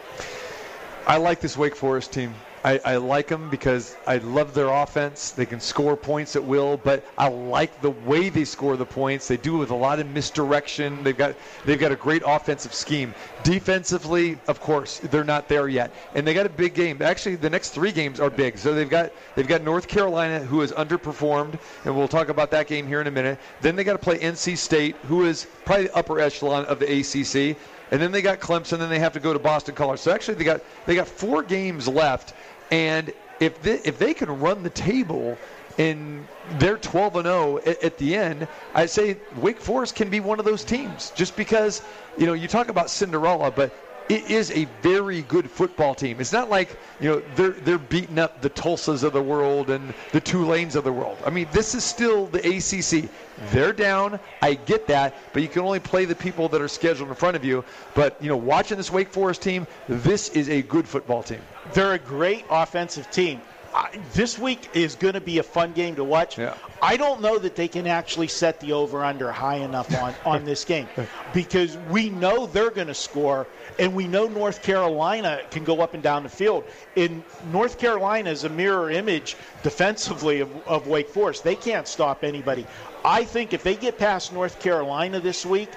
I like this Wake Forest team. I, I, like them because I love their offense. They can score points at will, but I like the way they score the points. They do it with a lot of misdirection. They've got they've got a great offensive scheme. Defensively, of course, they're not there yet, and they got a big game. Actually, the next three games are big. So they've got they've got North Carolina, who has underperformed, and we'll talk about that game here in a minute. Then they got to play NC State, who is probably the upper echelon of the ACC and then they got Clemson. And then they have to go to Boston College. So actually, they got they got four games left, and if they, if they can run the table and they're 12 and 0 at, at, the end, I say Wake Forest can be one of those teams. Just because you know you talk about Cinderella, but it is a very good football team. It's not like you know they're they're beating up the Tulsas of the world and the Tulanes of the world. I mean, this is still the ACC. They're down. I get that, but you can only play the people that are scheduled in front of you. But you know, watching this Wake Forest team, this is a good football team.
They're a great offensive team. I, this week is going to be a fun game to watch.
Yeah.
I don't know that they can actually set the over under high enough on, [laughs] on this game because we know they're going to score and we know North Carolina can go up and down the field. And North Carolina is a mirror image defensively of, of Wake Forest. They can't stop anybody. I think if they get past North Carolina this week,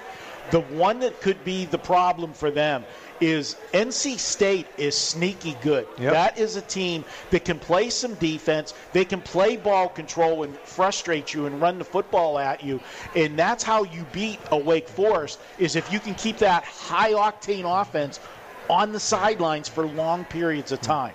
the one that could be the problem for them is NC State is sneaky good.
Yep.
That is a team that can play some defense. They can play ball control and frustrate you and run the football at you. And that's how you beat a Wake Forest is if you can keep that high octane offense on the sidelines for long periods of time.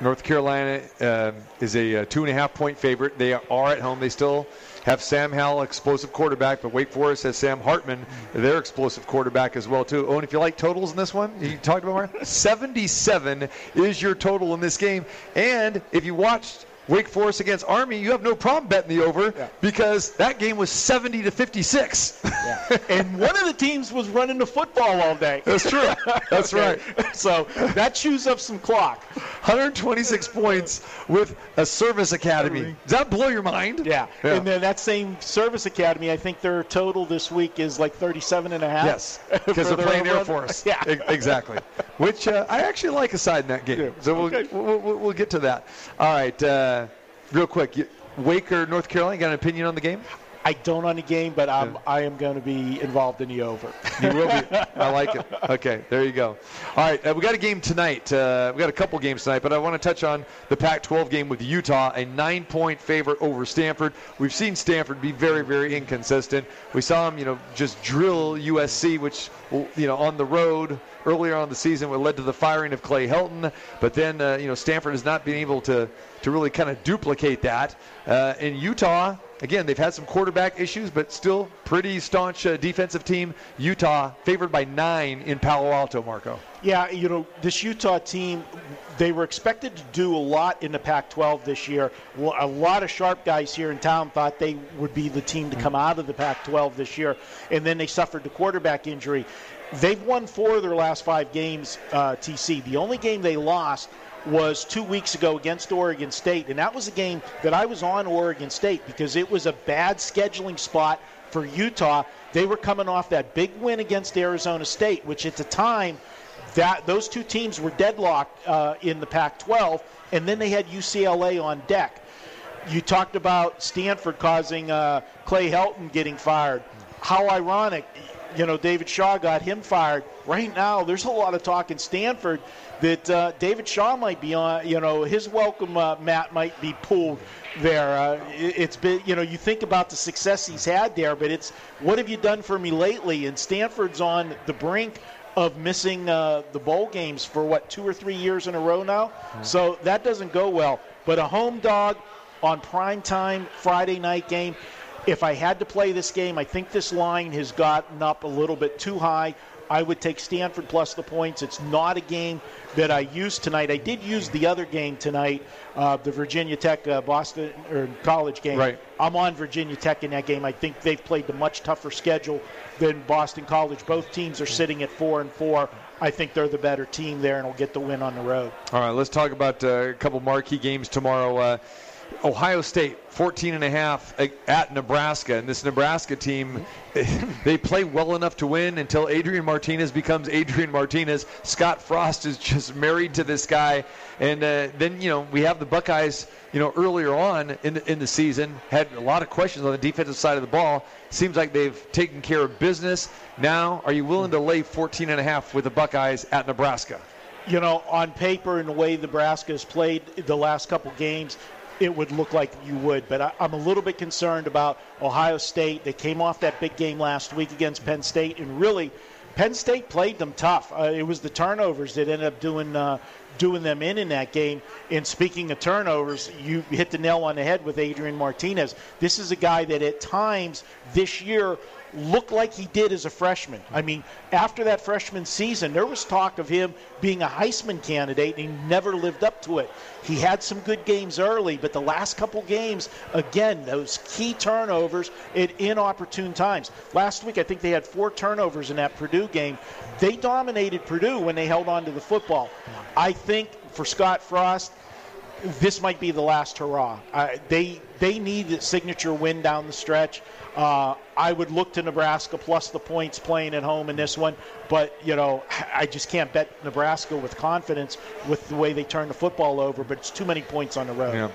North Carolina uh, is a, a two and a half point favorite. They are at home. They still have Sam Howell, explosive quarterback, but Wake Forest has Sam Hartman, their explosive quarterback as well too. Oh, and if you like totals in this one, you talked about more. [laughs] 77 is your total in this game, and if you watched Wake Forest against Army, you have no problem betting the over
yeah.
because that game was 70 to 56.
Yeah. and one of the teams was running the football all day.
That's true. That's
okay.
right.
So that chews up some clock.
126 points with a service academy. Does that blow your mind?
Yeah.
yeah.
And then that same service academy, I think their total this week is like 37 and a half.
Yes. [laughs] Because they're playing Air Force.
Yeah.
exactly. Which uh, I actually like a side in that game.
Yeah.
So we'll,
Okay.
we'll, we'll, we'll get to that. All right. Uh, real quick. You, Wake or North Carolina, got an opinion on the game?
I don't on the game, but I'm, I am going to be involved in the over.
You will be. [laughs] I like it. Okay, there you go. All right, uh, we got a game tonight. Uh, we got a couple games tonight, but I want to touch on the Pac-12 game with Utah, a nine-point favorite over Stanford. We've seen Stanford be very, very inconsistent. We saw them, you know, just drill USC, which, you know, on the road earlier on the season, what led to the firing of Clay Helton. But then, uh, you know, Stanford has not been able to to really kind of duplicate that. Uh, in Utah, again, they've had some quarterback issues, but still pretty staunch uh, defensive team. Utah favored by nine in Palo Alto, Marco.
Yeah, you know, this Utah team, they were expected to do a lot in the Pac 12 this year. A lot of sharp guys here in town thought they would be the team to come out of the Pac 12 this year, and then they suffered the quarterback injury. They've won four of their last five games, uh, TC. The only game they lost was two weeks ago against Oregon State, and that was a game that I was on Oregon State because it was a bad scheduling spot for Utah. They were coming off that big win against Arizona State, which at the time that those two teams were deadlocked uh, in the Pac-12, and then they had UCLA on deck. You talked about Stanford causing uh, Clay Helton getting fired. How ironic, you know, David Shaw got him fired. Right now, there's a lot of talk in Stanford that uh, David Shaw might be on, you know, his welcome uh, mat might be pulled there. Uh, it, has been, you know, you think about the success he's had there, but it's what have you done for me lately? And Stanford's on the brink of missing uh, the bowl games for what two or three years in a row now. Mm-hmm. So that doesn't go well. But a home dog on prime time Friday night game. If I had to play this game, I think this line has gotten up a little bit too high. I would take Stanford plus the points. It's not a game that I used tonight. I did use the other game tonight, uh, the Virginia Tech uh, Boston or college game.
Right.
I'm on Virginia Tech in that game. I think they've played a much tougher schedule than Boston College. Both teams are sitting at four and four. I think they're the better team there, and will get the win on the road.
All right, let's talk about uh, a couple marquee games tomorrow. Uh, Ohio State 14 and a half at Nebraska, and this Nebraska team, [laughs] they play well enough to win until Adrian Martinez becomes Adrian Martinez. Scott Frost is just married to this guy, and uh, then you know we have the Buckeyes. You know earlier on in the, in the season had a lot of questions on the defensive side of the ball. Seems like they've taken care of business. Now, are you willing to lay 14 and a half with the Buckeyes at Nebraska?
you know, on paper and the way Nebraska has played the last couple games, it would look like you would. But I, am a little bit concerned about Ohio State. They came off that big game last week against Penn State, and really, Penn State played them tough. Uh, it was the turnovers that ended up doing uh, doing them in in that game. And speaking of turnovers, you hit the nail on the head with Adrian Martinez. This is a guy that at times this year looked like he did as a freshman. I mean, after that freshman season, there was talk of him being a Heisman candidate, and he never lived up to it. He had some good games early, but the last couple games, again, those key turnovers at inopportune times. Last week, I think they had four turnovers in that Purdue game. They dominated Purdue when they held on to the football. I think for Scott Frost, this might be the last hurrah. Uh, they they need a signature win down the stretch. Uh, I would look to Nebraska plus the points playing at home in this one, but you know I just can't bet Nebraska with confidence with the way they turn the football over. But it's too many points on the road.
Yeah.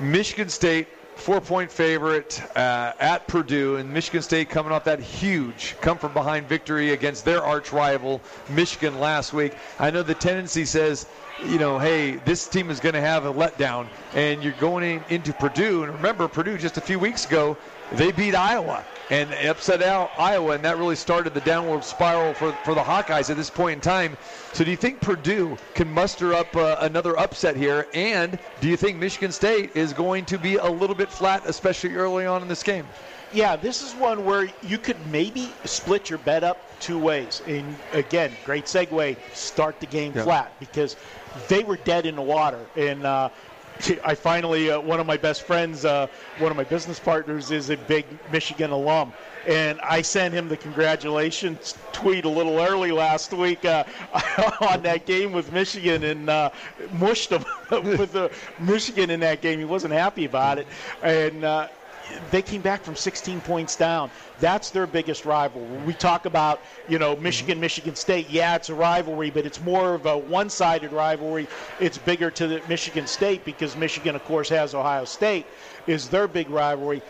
Michigan State four point favorite uh, at Purdue, and Michigan State coming off that huge come from behind victory against their arch rival, Michigan, last week. I know the tendency says, you know, hey, this team is going to have a letdown, and you're going in, into Purdue. And remember, Purdue just a few weeks ago they beat Iowa and upset out Iowa, and that really started the downward spiral for, for the Hawkeyes at this point in time. So, do you think Purdue can muster up uh, another upset here? And do you think Michigan State is going to be a little bit flat, especially early on in this game?
Yeah, this is one where you could maybe split your bet up two ways. And again, great segue. Start the game yeah. flat because they were dead in the water. And uh, [laughs] I finally, uh, one of my best friends, uh, one of my business partners, is a big Michigan alum. And I sent him the congratulations tweet a little early last week uh, [laughs] on that game with Michigan and uh, mushed him [laughs] with the Michigan in that game. He wasn't happy about it. And uh, they came back from 16 points down. That's their biggest rival. We talk about, you know, Michigan, mm-hmm. Michigan State, yeah, it's a rivalry, but it's more of a one-sided rivalry. It's bigger to the Michigan State because Michigan, of course, has Ohio State is their big rivalry.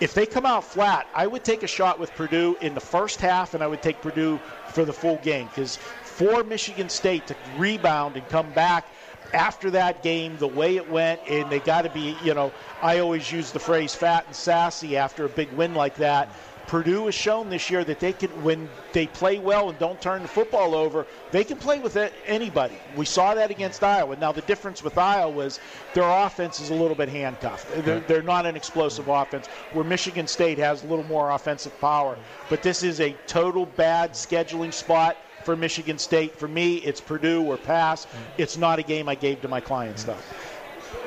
If they come out flat, I would take a shot with Purdue in the first half, and I would take Purdue for the full game because for Michigan State to rebound and come back – after that game, the way it went, and they got to be, you know, I always use the phrase fat and sassy after a big win like that. Purdue has shown this year that they can, when they play well and don't turn the football over, they can play with anybody. We saw that against Iowa. Now, the difference with Iowa is their offense is a little bit handcuffed. They're, they're not an explosive offense, where Michigan State has a little more offensive power. But this is a total bad scheduling spot for Michigan State. For me, it's Purdue or pass. It's not a game I gave to my clients, though.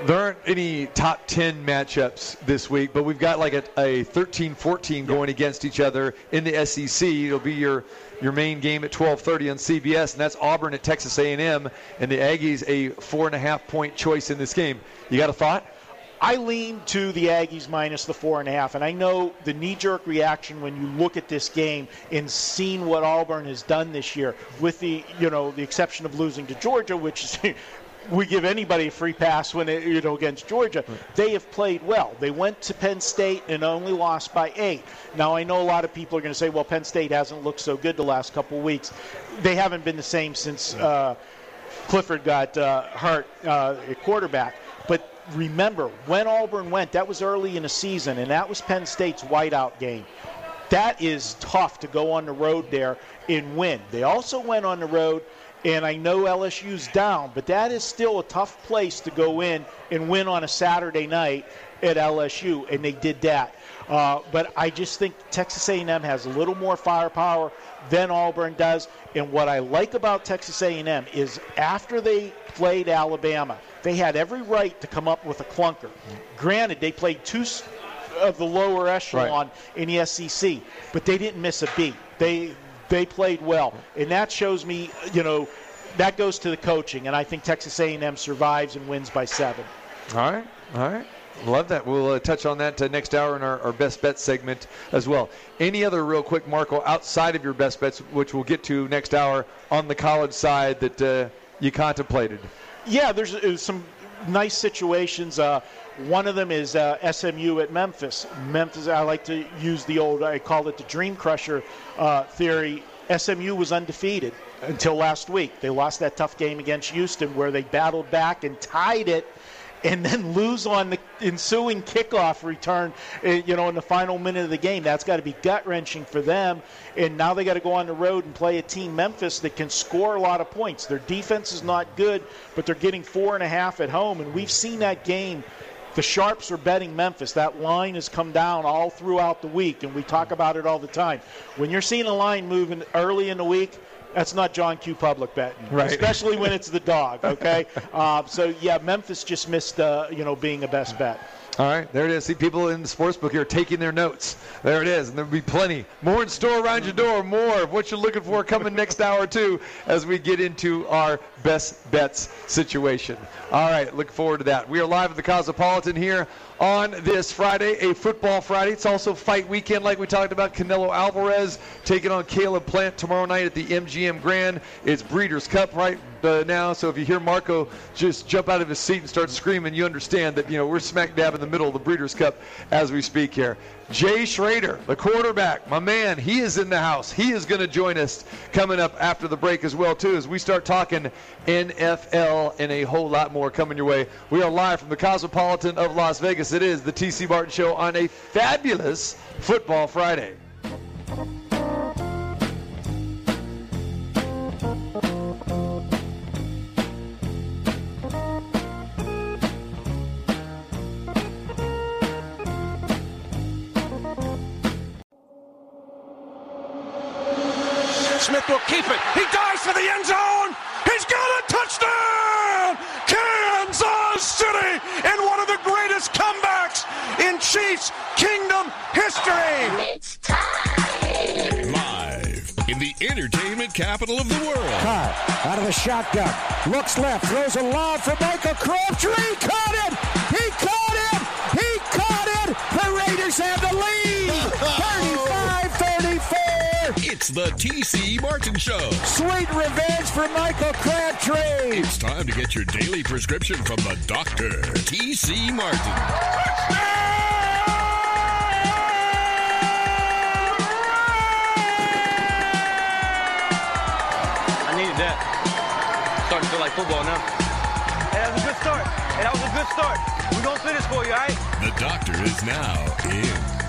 There aren't any top 10 matchups this week, but we've got like a, a 13 14 going against each other in the SEC. It'll be your your main game at 12:30 on CBS, and that's Auburn at Texas A&M, and the Aggies a four and a half point choice in this game. You got a thought?
I lean to the Aggies minus the four and a half, and I know the knee-jerk reaction when you look at this game and seeing what Auburn has done this year, with the you know the exception of losing to Georgia, which is we give anybody a free pass when it, you know against Georgia. They have played well. They went to Penn State and only lost by eight. Now I know a lot of people are going to say, well, Penn State hasn't looked so good the last couple of weeks. They haven't been the same since uh, Clifford got uh, hurt uh, at quarterback. But remember, when Auburn went, that was early in the season, and that was Penn State's whiteout game. That is tough to go on the road there and win. They also went on the road and I know LSU's down, but that is still a tough place to go in and win on a Saturday night at LSU, and they did that. Uh, but I just think Texas A&M has a little more firepower than Auburn does. And what I like about Texas A&M is after they played Alabama, they had every right to come up with a clunker. Granted, they played two of the lower echelon right. in the SEC, but they didn't miss a beat. They they played well, and that shows me, you know, that goes to the coaching, and I think Texas A&M survives and wins by seven.
All right, all right. Love that. We'll uh, touch on that uh, next hour in our, our, best bet segment as well. Any other real quick, Marco, outside of your best bets, which we'll get to next hour on the college side that uh, you contemplated?
Yeah, there's uh, some nice situations. Uh, one of them is uh, SMU at Memphis. Memphis, I like to use the old, I call it the Dream Crusher uh, theory. SMU was undefeated until last week. They lost that tough game against Houston where they battled back and tied it and [laughs] then lose on the ensuing kickoff return, eh, you know, in the final minute of the game. That's got to be gut wrenching for them. And now they got to go on the road and play a team Memphis that can score a lot of points. Their defense is not good, but they're getting four and a half at home, and we've seen that game. The sharps are betting Memphis. That line has come down all throughout the week, and we talk about it all the time. When you're seeing a line moving early in the week, that's not John Q. Public betting,
right.
especially when it's the dog. [laughs] Okay, uh, so yeah, Memphis just missed, uh, you know, being a best bet.
All right, there it is. See, people in the sports book here taking their notes. There it is, and there'll be plenty more in store around your door. More of what you're looking for coming next hour too, as we get into our best bets situation. All right, look forward to that. We are live at the Cosmopolitan here on this Friday, a football Friday. It's also fight weekend, like we talked about. Canelo Alvarez taking on Caleb Plant tomorrow night at the MGM Grand. It's Breeders' Cup right uh, now, so if you hear Marco just jump out of his seat and start screaming, you understand that you know we're smack dab in the middle of the Breeders' Cup as we speak here. Jay Schroeder, the quarterback, my man, he is in the house. He is going to join us coming up after the break as well too, as we start talking NFL and a whole lot more coming your way. We are live from the Cosmopolitan of Las Vegas. It is the TC Martin Show on a fabulous Football Friday.
Smith will keep it. He dives for the end zone. He's got a touchdown! Kansas City in one of the greatest comebacks in Chiefs Kingdom history.
It's time. Live in the entertainment capital of the world.
Carr out of the shotgun. Looks left. Throws a lob for Michael Crabtree. Caught it. He caught it. He caught it. The Raiders have the lead. [laughs] 35
it's the TC Martin Show.
Sweet revenge for Michael Crabtree.
It's time to get your daily prescription from the doctor, TC Martin.
I needed that. Starting to feel like football now. Hey, that was a good start. Hey, that was a good start. We're going to finish for you, all right?
The doctor is now in.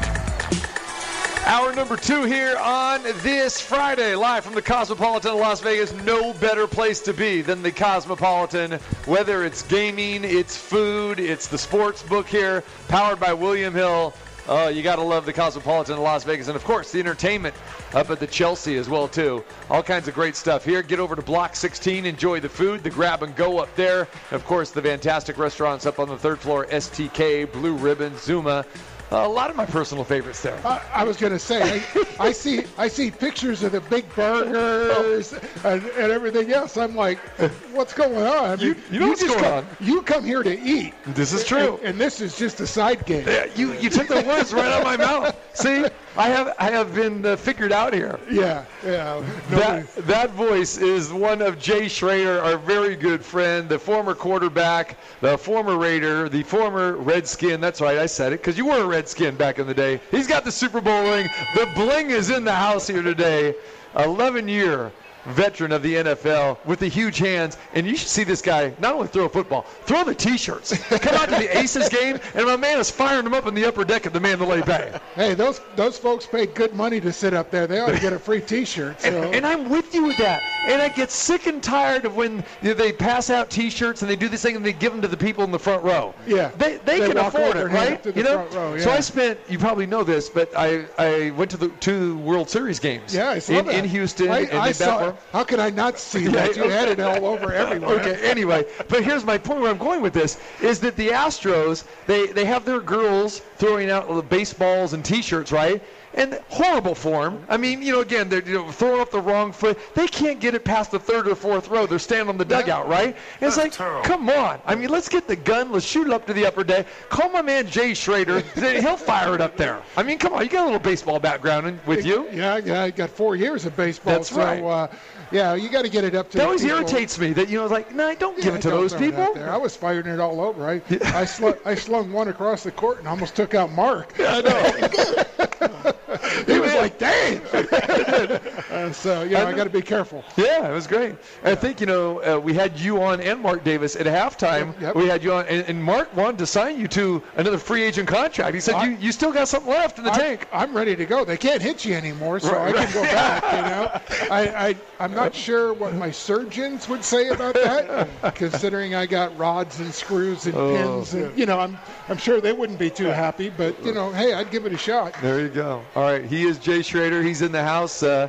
Hour number two here on this Friday, live from the Cosmopolitan of Las Vegas. No better place to be than the Cosmopolitan. Whether it's gaming, it's food, it's the sports book here, powered by William Hill. Oh, you got to love the Cosmopolitan of Las Vegas. And of course, the entertainment up at the Chelsea as well too. All kinds of great stuff here. Get over to Block 16, enjoy the food, the grab and go up there. Of course, the fantastic restaurants up on the third floor: STK, Blue Ribbon, Zuma. A lot of my personal favorites there.
I, I was going to say, I, I see I see pictures of the big burgers oh. and, and everything else. I'm like, what's going on?
You- you know what's going
come,
on.
You come here to eat.
This is true.
And, and this is just a side game.
Yeah, you you took the words right out of my mouth. See, I have I have been uh, figured out here.
Yeah, yeah. Nobody-
That, that voice is one of Jay Schroeder, our very good friend, the former quarterback, the former Raider, the former Redskin. That's right, I said it because you were a Redskin back in the day. He's got the Super Bowl ring. The bling is in the house here today. 11 year veteran of the NFL with the huge hands. And you should see this guy not only throw a football, throw the T-shirts. Come out to the Aces game, and my man is firing them up in the upper deck of the Mandalay Bay.
hey, those those folks paid good money to sit up there. They ought to get a free T-shirt. So.
And, and I'm with you with that. And I get sick and tired of when you know, they pass out T-shirts and they do this thing and they give them to the people in the front row.
Yeah.
they, they,
They
can afford it, right?
it to the
you know.
row,
So. I spent. You probably know this, but I, I went to the two World Series games.
yeah, I saw
in,
that.
in Houston.
I,
and
I saw How could I not see that? [laughs] You had it all over everywhere.
Okay, anyway, but here's my point where I'm going with this is that the Astros, they, they have their girls throwing out the baseballs and T-shirts, right? And horrible form. I mean, you know, again, they're you know, throwing up the wrong foot. They can't get it past the third or fourth row. They're standing on the dugout, right? And it's like, come on. I mean, let's get the gun. Let's shoot it up to the upper deck. Call my man Jay Schroeder. [laughs] He'll fire it up there. I mean, come on. You got a little baseball background in, with you.
Yeah, yeah, I got four years of baseball.
That's
so,
right.
Uh, yeah, you got to get it up to.
That always
people.
irritates me that, you know, like, no, don't give
Yeah,
it to those
throw it out
people.
there. I was firing it all over. I I, slung, I slung one across the court and almost took out Mark.
I know. [laughs] [laughs]
he was like, "Dang!" [laughs] uh, so you know, I got to be careful.
Yeah, it was great. I think you know uh, we had you on and Mark Davis at halftime.
Yep, yep.
We had you on, and, and Mark wanted to sign you to another free agent contract. He said
I-
you, you still got something left in the
I,
tank.
I'm ready to go. They can't hit you anymore, so
Right,
I can go back. You know, I, I I'm not sure what my surgeons would say about that, [laughs] considering I got rods and screws and
Oh.
pins, and you know, I'm I'm sure they wouldn't be too happy. But you know, hey, I'd give it a shot.
There you go. All right, he is Jay Schroeder. He's in the house. Uh,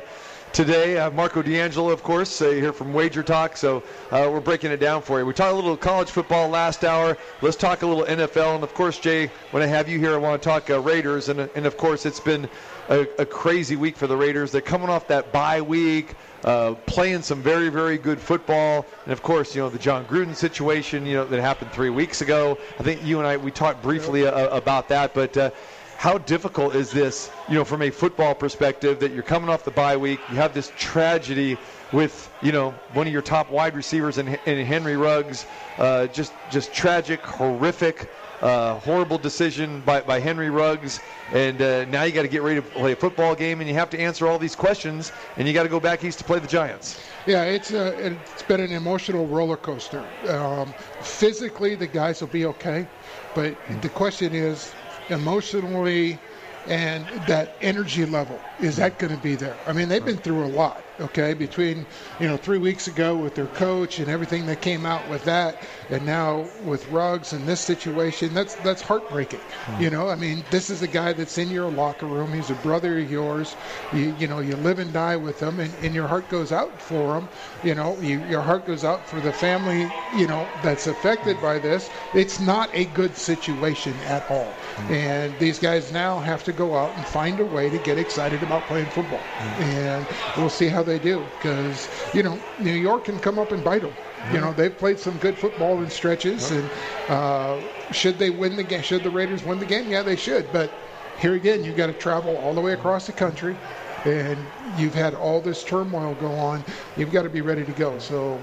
Today, uh, Marco D'Angelo, of course, uh, here from Wager Talk. So uh, we're breaking it down for you. We talked a little college football last hour. Let's talk a little NFL. And of course, Jay, when I have you here, I want to talk uh, Raiders. And, and of course, it's been a, a crazy week for the Raiders. They're coming off that bye week, uh, playing some very, very good football. And of course, you know the Jon Gruden situation, you know that happened three weeks ago. I think you and I we talked briefly uh, about that, but. Uh, how difficult is this, you know, from a football perspective that you're coming off the bye week, you have this tragedy with, you know, one of your top wide receivers in, in Henry Ruggs, uh, just just tragic, horrific, uh, horrible decision by, by Henry Ruggs, and uh, now you got to get ready to play a football game, and you have to answer all these questions, and you got to go back east to play the Giants.
Yeah, it's uh, it's been an emotional roller coaster. Um, physically, the guys will be okay, but the question is, emotionally, and that energy level is that going to be there? I mean, they've been through a lot. Okay, between you know three weeks ago with their coach and everything that came out with that, and now with Ruggs and this situation, that's that's heartbreaking. Hmm. You know, I mean, this is a guy that's in your locker room. He's a brother of yours. You you know, you live and die with him, and, and your heart goes out for him. You know, you, your heart goes out for the family. You know, that's affected by this. It's not a good situation at all. Hmm. And these guys now have to go out and find a way to get excited about playing football. Hmm. And we'll see how they do because, you know, New York can come up and bite them. You know, they've played some good football in stretches. And uh, should they win the game, should the Raiders win the game? Yeah, they should. But here again, you've got to travel all the way across the country. And you've had all this turmoil go on. You've got to be ready to go. So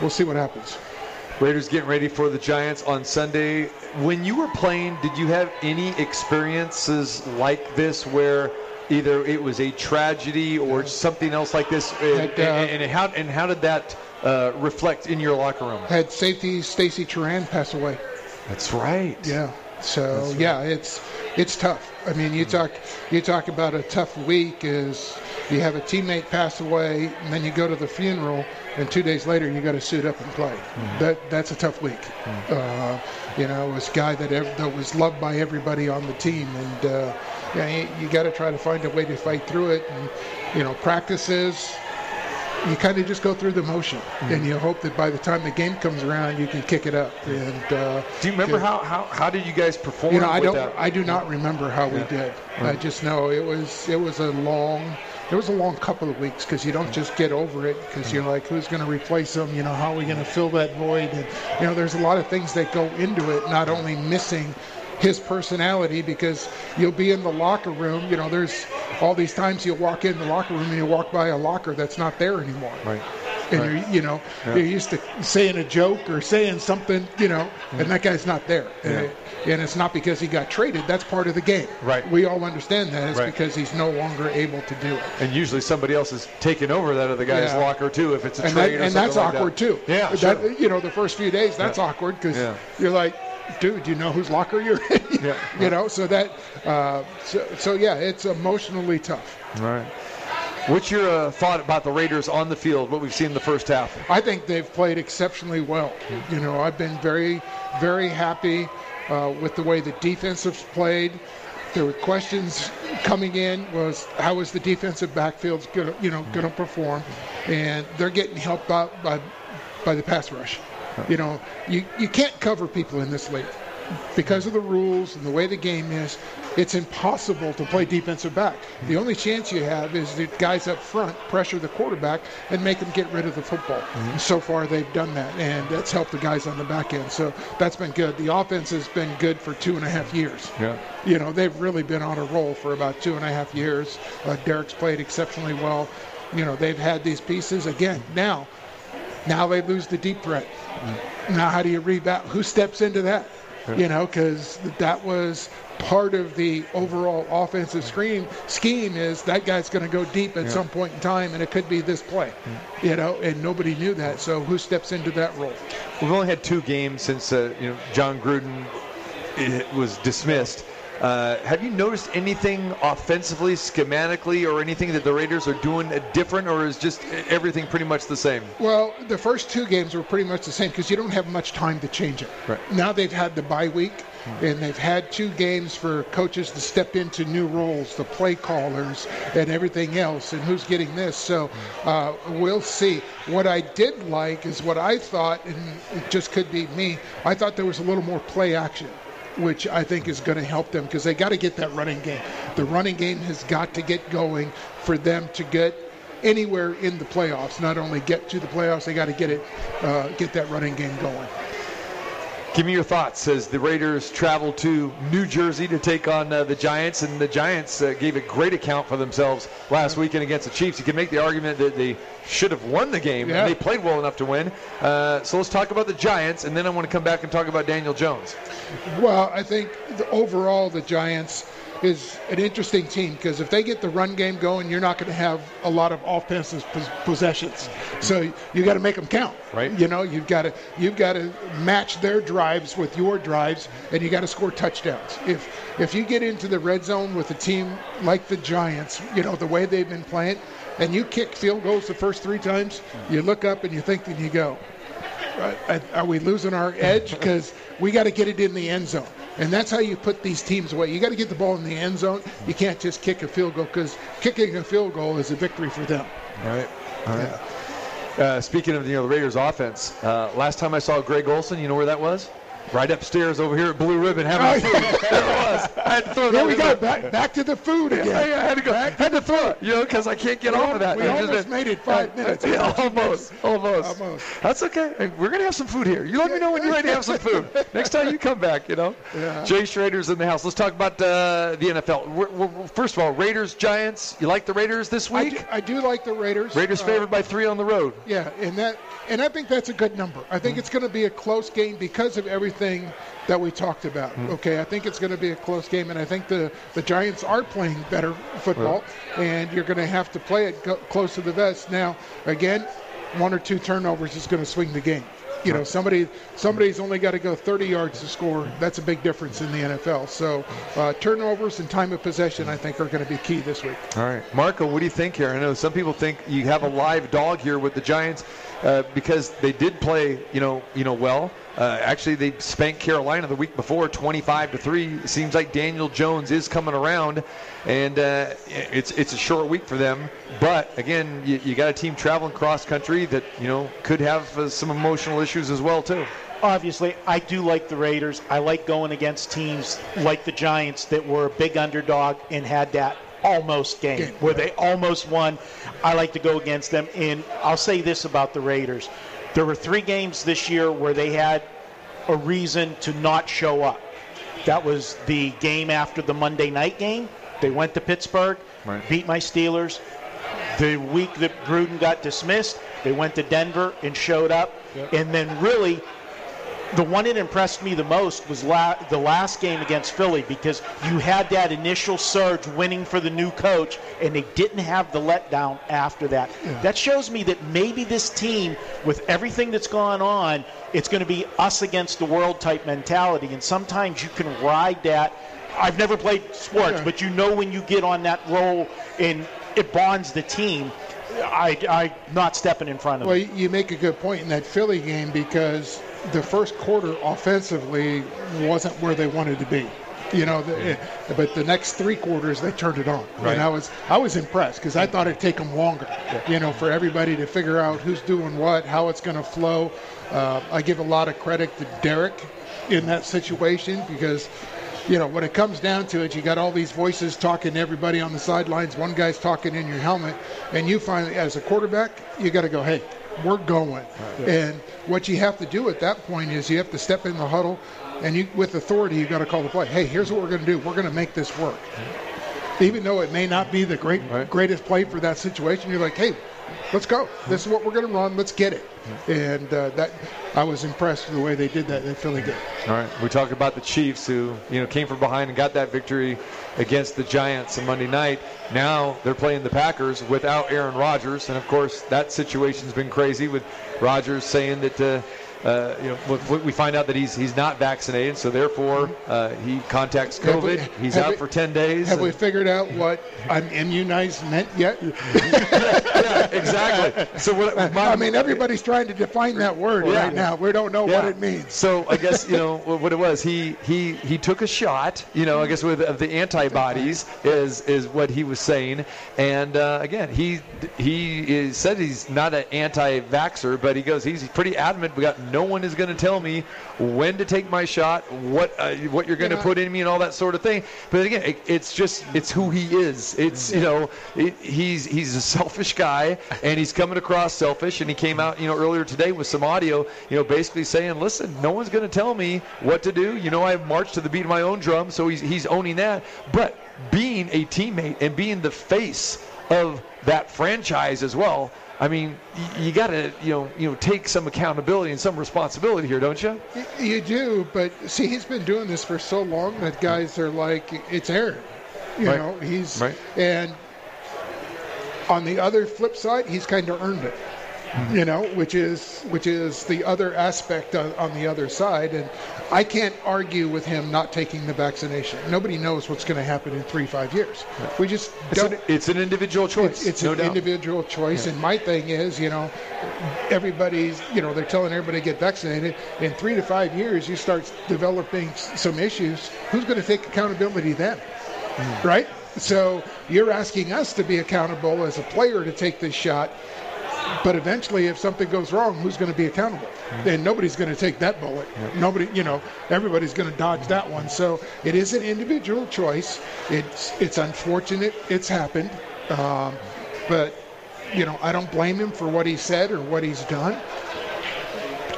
we'll see what happens.
Raiders getting ready for the Giants on Sunday. When you were playing, did you have any experiences like this where either it was a tragedy or something else like this? And,
Had, uh,
and, and how and how did that uh, reflect in your locker room?
Had safety Stacy Toran pass away.
That's right.
Yeah. So yeah, it's it's tough. I mean, you talk you talk about a tough week is you have a teammate pass away, and then you go to the funeral, and two days later you got to suit up and play. That that's a tough week. Uh, you know, it was a guy that ev- that was loved by everybody on the team, and uh, yeah, you, you got to try to find a way to fight through it. And you know, practices. You kind of just go through the motion, and mm-hmm. you hope that by the time the game comes around, you can kick it up. And uh,
Do you remember how, how, how did you guys perform?
you know, I don't.
that?
I do not remember how we
Yeah.
did. Mm-hmm.
I
just know it was. It was a long. It was a long couple of weeks because you don't mm-hmm. just get over it because you're like, who's going to replace them? You know, how are we going to fill that void? And you know, there's a lot of things that go into it. Not only missing his personality because you'll be in the locker room. You know, there's all these times you'll walk in the locker room and you walk by a locker that's not there anymore.
Right.
And
Right.
you're, you know,
Yeah.
you're used to saying a joke or saying something, you know, and that guy's not there.
Yeah.
Uh, and it's not because he got traded. That's part of the game.
Right.
We all understand that. It's
Right.
because he's no longer able to do it.
And usually somebody else is taking over that other guy's
Yeah.
locker too if it's a
and that,
trade or
and
something
that's
like
awkward
that.
too.
Yeah,
That-
sure.
You know, the first few days, that's awkward because you're like, dude, you know whose locker you're in? [laughs]
Yeah.
you know, so that, uh, so, so yeah, it's emotionally tough.
All right. What's your uh, thought about the Raiders on the field? What we've seen in the first half?
I think they've played exceptionally well. You know, I've been very, very happy uh, with the way the defense has played. There were questions coming in was how is the defensive backfield's going to, you know, going to perform, and they're getting helped out by by the pass rush. You know, you you can't cover people in this league because of the rules and the way the game is. It's impossible to play defensive back. The only chance you have is that guys up front pressure the quarterback and make them get rid of the football. So far, they've done that, and that's helped the guys on the back end. So that's been good. The offense has been good for two and a half years.
Yeah.
You know, they've really been on a roll for about two and a half years. Uh, Derek's played exceptionally well. You know, they've had these pieces again. Now, now they lose the deep threat. Now, how do you rebound? Who steps into that? You know, because that was part of the overall offensive scheme. Scheme is that guy's going to go deep at
Yeah.
some point in time, and it could be this play. You know, and nobody knew that. So who steps into that role?
We've only had two games since uh, you know Jon Gruden eh, was dismissed. Uh, have you noticed anything offensively, schematically, or anything that the Raiders are doing different, or is just everything pretty much the same?
Well, the first two games were pretty much the same because you don't have much time to change it.
Right.
Now they've had the bye week, and they've had two games for coaches to step into new roles, the play callers, and everything else, and who's getting this. So uh, we'll see. What I did like is what I thought, and it just could be me, I thought there was a little more play action. Which I think is going to help them because they got to get that running game. The running game has got to get going for them to get anywhere in the playoffs. Not only get to the playoffs, they got to get it, uh, get that running game going.
Give me your thoughts as the Raiders travel to New Jersey to take on uh, the Giants, and the Giants uh, gave a great account for themselves last weekend against the Chiefs. You can make the argument that they should have won the game,
Yeah.
and they played well enough to win. Uh, so let's talk about the Giants, and then I want to come back and talk about Daniel Jones.
Well, I think the, overall the Giants is an interesting team because if they get the run game going, you're not going to have a lot of offensive possessions. So you got to make them count.
Right.
You know, you've got to you've got to match their drives with your drives, and you got to score touchdowns. If if you get into the red zone with a team like the Giants, you know the way they've been playing, and you kick field goals the first three times, you look up and you think, and you go, Are we losing our edge? Because we got to get it in the end zone. And that's how you put these teams away. You got to get the ball in the end zone. You can't just kick a field goal because kicking a field goal is a victory for them.
All right. All right. Uh, speaking of you know the Raiders offense, uh, last time I saw Greg Olson, you know where that was? Right upstairs over here at Blue Ribbon having food. [laughs] there it was. I had to throw that
Here we go. Back, back to the food [laughs]
Yeah,
again.
yeah, I had to go. Back had to throw it, you know, because I can't get
We
off
al-
of that.
we
just
almost
been-
made it five [laughs] minutes.
Yeah, almost, almost,
Almost.
That's okay. Hey, We're gonna have some food here. You let me know when you're ready to have some food. Next time you come back, you know.
Yeah.
Jay Schroeder's in the house. Let's talk about uh, the NFL. We're, we're, first of all, Raiders, Giants. You like the Raiders this
I
week?
do, I do like the Raiders.
Raiders
Uh,
favored by three on the road.
Yeah, and that and I think that's a good number. I think it's going to be a close game because of everything that we talked about. Okay, I think it's going to be a close game, and I think the the Giants are playing better football, and you're going to have to play it close to the vest. Now, again, one or two turnovers is going to swing the game. You know, somebody somebody's only got to go 30 yards to score. That's a big difference in the NFL. So uh, turnovers and time of possession, I think, are going to be key this week.
All right, Marco, what do you think here? I know some people think you have a live dog here with the Giants uh, because they did play, you know, you know, well. Uh, actually, they spanked Carolina the week before, 25 to three. Seems like Daniel Jones is coming around, and uh, it's it's a short week for them. But again, you, you got a team traveling cross country that you know could have uh, some emotional issues as well too.
Obviously, I do like the Raiders. I like going against teams like the Giants that were a big underdog and had that almost game,
Game,
where
right.
they almost won. I like to go against them. And I'll say this about the Raiders. There were three games this year where they had a reason to not show up. That was the game after the Monday night game. They went to Pittsburgh,
Right.
beat my Steelers. The week that Gruden got dismissed, they went to Denver and showed up. And then really, the one that impressed me the most was la- the last game against Philly because you had that initial surge winning for the new coach, and they didn't have the letdown after that. That shows me that maybe this team, with everything that's gone on, it's going to be us against the world type mentality. And sometimes you can ride that. I've never played sports,
Yeah.
but you know when you get on that roll and it bonds the team. I, I not stepping in front of
Well,
them.
you make a good point in that Philly game because the first quarter offensively wasn't where they wanted to be. You know, the, but the next three quarters they turned it on,
Right.
and I was I was impressed because I thought it'd take them longer. You know, for everybody to figure out who's doing what, how it's going to flow. Uh, I give a lot of credit to Derek in that situation because you know, when it comes down to it, you got all these voices talking to everybody on the sidelines. One guy's talking in your helmet, and you finally, as a quarterback, you got to go, hey, we're going. And what you have to do at that point is you have to step in the huddle, and you, with authority, you've got to call the play. Hey, here's what we're going to do. We're going to make this work. Even though it may not be the great
Right.
greatest play for that situation, you're like, hey, let's go. This is what we're going to run. Let's get it. And uh, that I was impressed with the way they did that in Philly game.
All right, we talked about the Chiefs who you know came from behind and got that victory against the Giants on Monday night. Now they're playing the Packers without Aaron Rodgers, and of course that situation's been crazy with Rodgers saying that. Uh, uh, you know, we- find out that he's he's not vaccinated, so therefore uh, he contacts
Have we-
COVID. he's out
we-
for ten days.
Have we figured out what I'm immunized meant yet? [laughs]
yeah, exactly. So what? my-
I mean, everybody's trying to define that word
Yeah.
right now. We don't know what it means.
So I guess you know what what it was. He he he took a shot. You know, I guess with of the antibodies is is what he was saying. And uh, again, he he is, said he's not an anti-vaxer, but he goes he's pretty adamant. We got no one is going to tell me when to take my shot, what uh, what you're going to
Yeah.
put in me, and all that sort of thing. But again, it, it's just it's who he is. It's you know it, he's he's a selfish guy, and he's coming across selfish. And he came out you know earlier today with some audio, you know, basically saying, listen, no one's going to tell me what to do. You know, I march to the beat of my own drum, so he's he's owning that. But being a teammate and being the face of that franchise as well. I mean, y- you got to you know you know take some accountability and some responsibility here, don't you?
You do, but see, he's been doing this for so long that guys are like, it's Aaron. You
Right.
know, he's
Right.
and on the other flip side, he's kind of earned it. You know, which is which is the other aspect on, on the other side, and I can't argue with him not taking the vaccination. Nobody knows what's going to happen in three five years. We just
It's
don't.
an, it's an individual choice.
It's, it's
no
an
doubt.
individual choice, and my thing is, you know, everybody's, you know, they're telling everybody to get vaccinated. In three to five years, you start developing some issues. Who's going to take accountability then?
Hmm.
Right? So you're asking us to be accountable as a player to take this shot. But eventually, if something goes wrong, who's going to be accountable?
Hmm.
And nobody's going to take that bullet. Nobody, you know, everybody's going to dodge that one. So it is an individual choice. It's it's unfortunate it's happened, um, but you know I don't blame him for what he said or what he's done.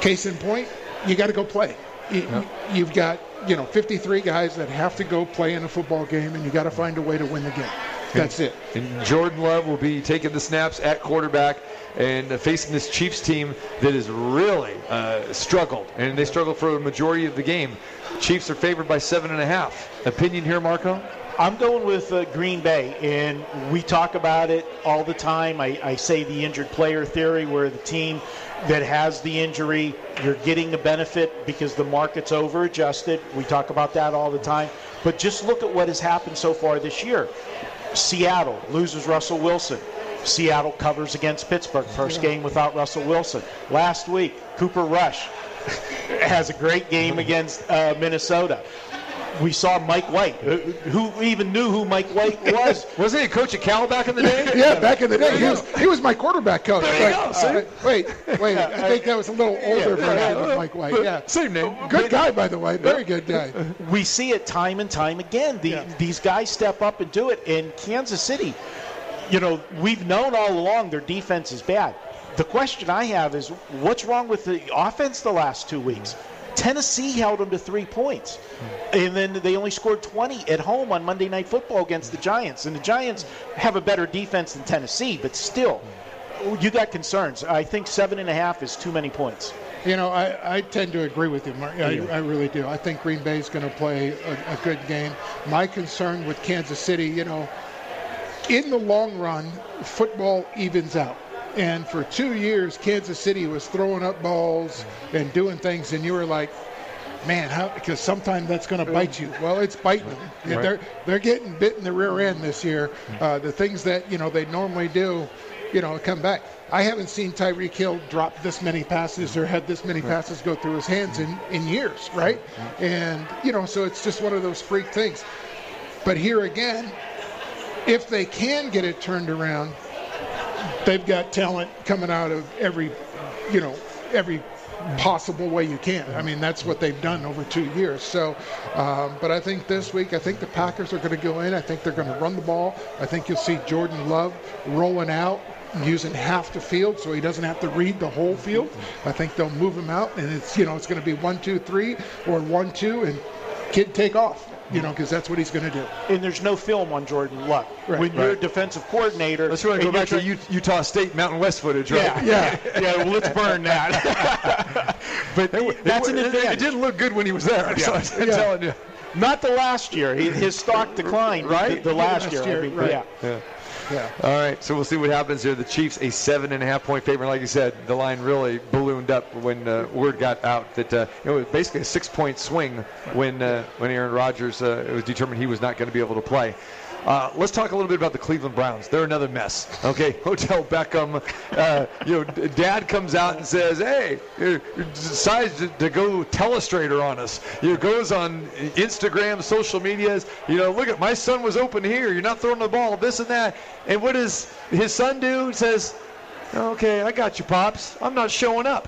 Case in point, you got to go play. You, You've got you know 53 guys that have to go play in a football game, and you got to find a way to win the game. That's it.
And Jordan Love will be taking the snaps at quarterback and facing this Chiefs team that has really uh, struggled, and they struggled for a majority of the game. Chiefs are favored by seven and a half. Opinion here, Marco?
I'm going with uh, Green Bay, and we talk about it all the time. I, I say the injured player theory, where the team that has the injury, you're getting the benefit because the market's over adjusted. We talk about that all the time. But just look at what has happened so far this year. Seattle loses Russell Wilson. Seattle covers against Pittsburgh. First game without Russell Wilson. Last week, Cooper Rush [laughs] has a great game against uh, Minnesota we saw Mike White. Who even knew who Mike White [laughs] was?
Wasn't he a coach at Cal back in the day?
yeah, back in the day. He was, he was my quarterback coach. There Like, uh, wait, wait. I think that was a little older yeah, version of Mike White. Yeah.
Same name.
Good guy, by the way. Very good guy.
We see it time and time again. The, yeah. These guys step up and do it. In Kansas City, you know, we've known all along their defense is bad. The question I have is what's wrong with the offense the last two weeks? Tennessee held them to three points. And then they only scored 20 at home on Monday Night Football against the Giants. And the Giants have a better defense than Tennessee, but still, you got concerns. I think seven and a half is too many points.
You know, I, I tend to agree with you, Mark. I, I really do. I think Green Bay is going to play a, a good game. My concern with Kansas City, you know, in the long run, football evens out. And for two years, Kansas City was throwing up balls and doing things, and you were like, man, how? Because sometimes that's going to bite you. Well, it's biting them. Right. They're they're getting bit in the rear end this year. Uh, the things that you know they normally do, you know, come back. I haven't seen Tyreek Hill drop this many passes or had this many passes go through his hands in, in years, right? And, you know, so it's just one of those freak things. But here again, if they can get it turned around, they've got talent coming out of every, you know, every possible way you can. I mean, that's what they've done over two years. So, um, but I think this week, I think the Packers are going to go in. I think they're going to run the ball. I think you'll see Jordan Love rolling out using half the field so he doesn't have to read the whole field. I think they'll move him out and it's, you know, it's going to be one, two, three or one, two and kid take off you know, because that's what he's going to do.
And there's no film on Jordan Luck. Right, when you're a defensive coordinator,
let's really go back to Utah State Mountain West footage, right?
Yeah, yeah, [laughs] yeah. Well, let's burn that. [laughs] but it, that's an advantage.
It didn't look good when he was there. Yeah. So I'm yeah. telling you.
Not the last year. His stock declined.
Right.
The, the last, last, year.
year right. Yeah. Yeah. All right. So we'll see what happens here. The Chiefs, a seven and a half point favorite. Like you said, the line really ballooned up when uh, word got out that uh, it was basically a six point swing when uh, when Aaron Rodgers uh, it was determined he was not going to be able to play. Uh, let's talk a little bit about the Cleveland Browns. They're another mess. Okay, [laughs] Odell Beckham. Uh, you know, Dad comes out and says, "Hey," decides to, go telestrator on us. He goes on Instagram, social medias. You know, look at my son was open here. You're not throwing the ball. This and that. And what does his son do? He says, "Okay, I got you, pops. I'm not showing up."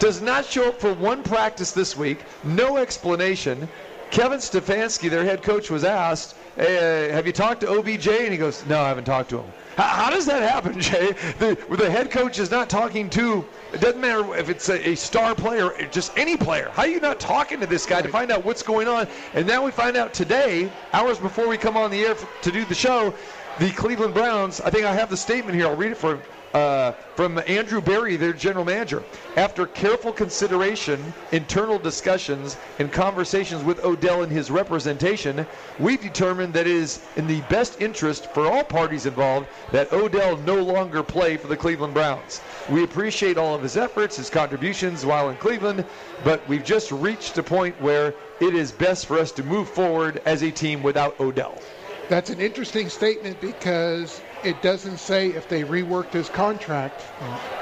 Does not show up for one practice this week. No explanation. Kevin Stefanski, their head coach, was asked hey, uh, have you talked to OBJ? And he goes, no, I haven't talked to him. How, how does that happen, [laughs] Jay? The, the head coach is not talking to, it doesn't matter if it's a, a star player, just any player. How are you not talking to this guy to find out what's going on? And now we find out today, hours before we come on the air to do the show, the Cleveland Browns, I think I have the statement here. I'll read it for uh, from Andrew Berry, their general manager. After careful consideration, internal discussions, and conversations with Odell and his representation, we've determined that it is in the best interest for all parties involved that Odell no longer play for the Cleveland Browns. We appreciate all of his efforts, his contributions while in Cleveland, but we've just reached a point where it is best for us to move forward as a team without Odell.
That's an interesting statement because it doesn't say if they reworked his contract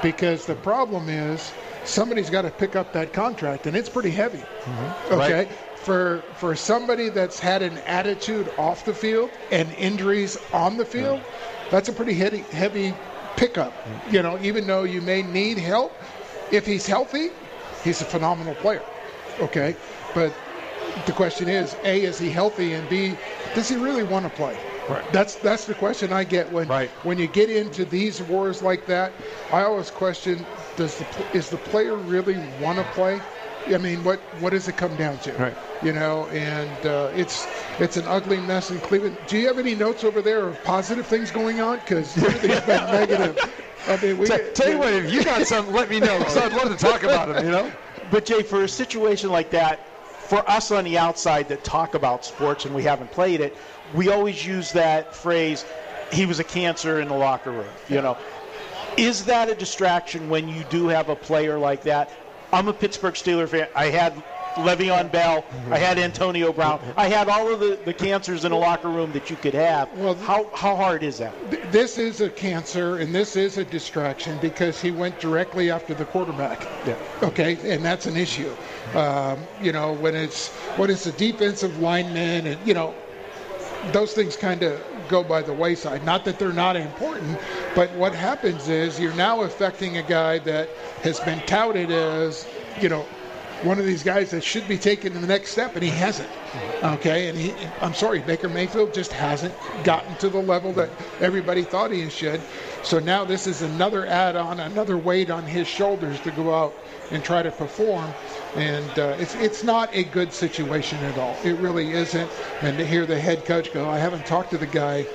because the problem is somebody's got to pick up that contract and it's pretty heavy. Mm-hmm. Okay. Right. For for somebody that's had an attitude off the field and injuries on the field, yeah. that's a pretty heavy heavy pickup. Mm-hmm. You know, even though you may need help, if he's healthy, he's a phenomenal player. Okay. But the question is, A, is he healthy? And B, does he really want to play? Right. That's that's the question I get when right. when you get into these wars like that. I always question: Does the is the player really want to play? I mean, what what does it come down to?
Right.
You know, and uh, it's it's an ugly mess in Cleveland. Do you have any notes over there of positive things going on? Because everything's [laughs] been negative.
I mean, we, tell, tell you what, if you got [laughs] some, let me know because I'd love to talk about them. You know.
But Jay, for a situation like that, for us on the outside that talk about sports and we haven't played it, we always use that phrase, he was a cancer in the locker room. You know, is that a distraction when you do have a player like that? I'm a Pittsburgh Steeler fan. I had Le'Veon Bell. I had Antonio Brown. I had all of the, the cancers in a locker room that you could have. Well, how, how hard is that?
Th- This is a cancer and this is a distraction because he went directly after the quarterback.
Yeah.
Okay, and that's an issue. Um, you know, when it's when it's a defensive lineman, and you know, those things kind of go by the wayside. Not that they're not important, but what happens is you're now affecting a guy that has been touted as, you know, one of these guys that should be taking the next step, and he hasn't. Okay, and he, I'm sorry, Baker Mayfield just hasn't gotten to the level that everybody thought he should. So now this is another add-on, another weight on his shoulders to go out and try to perform. And uh, it's it's not a good situation at all. It really isn't. And to hear the head coach go, I haven't talked to the guy.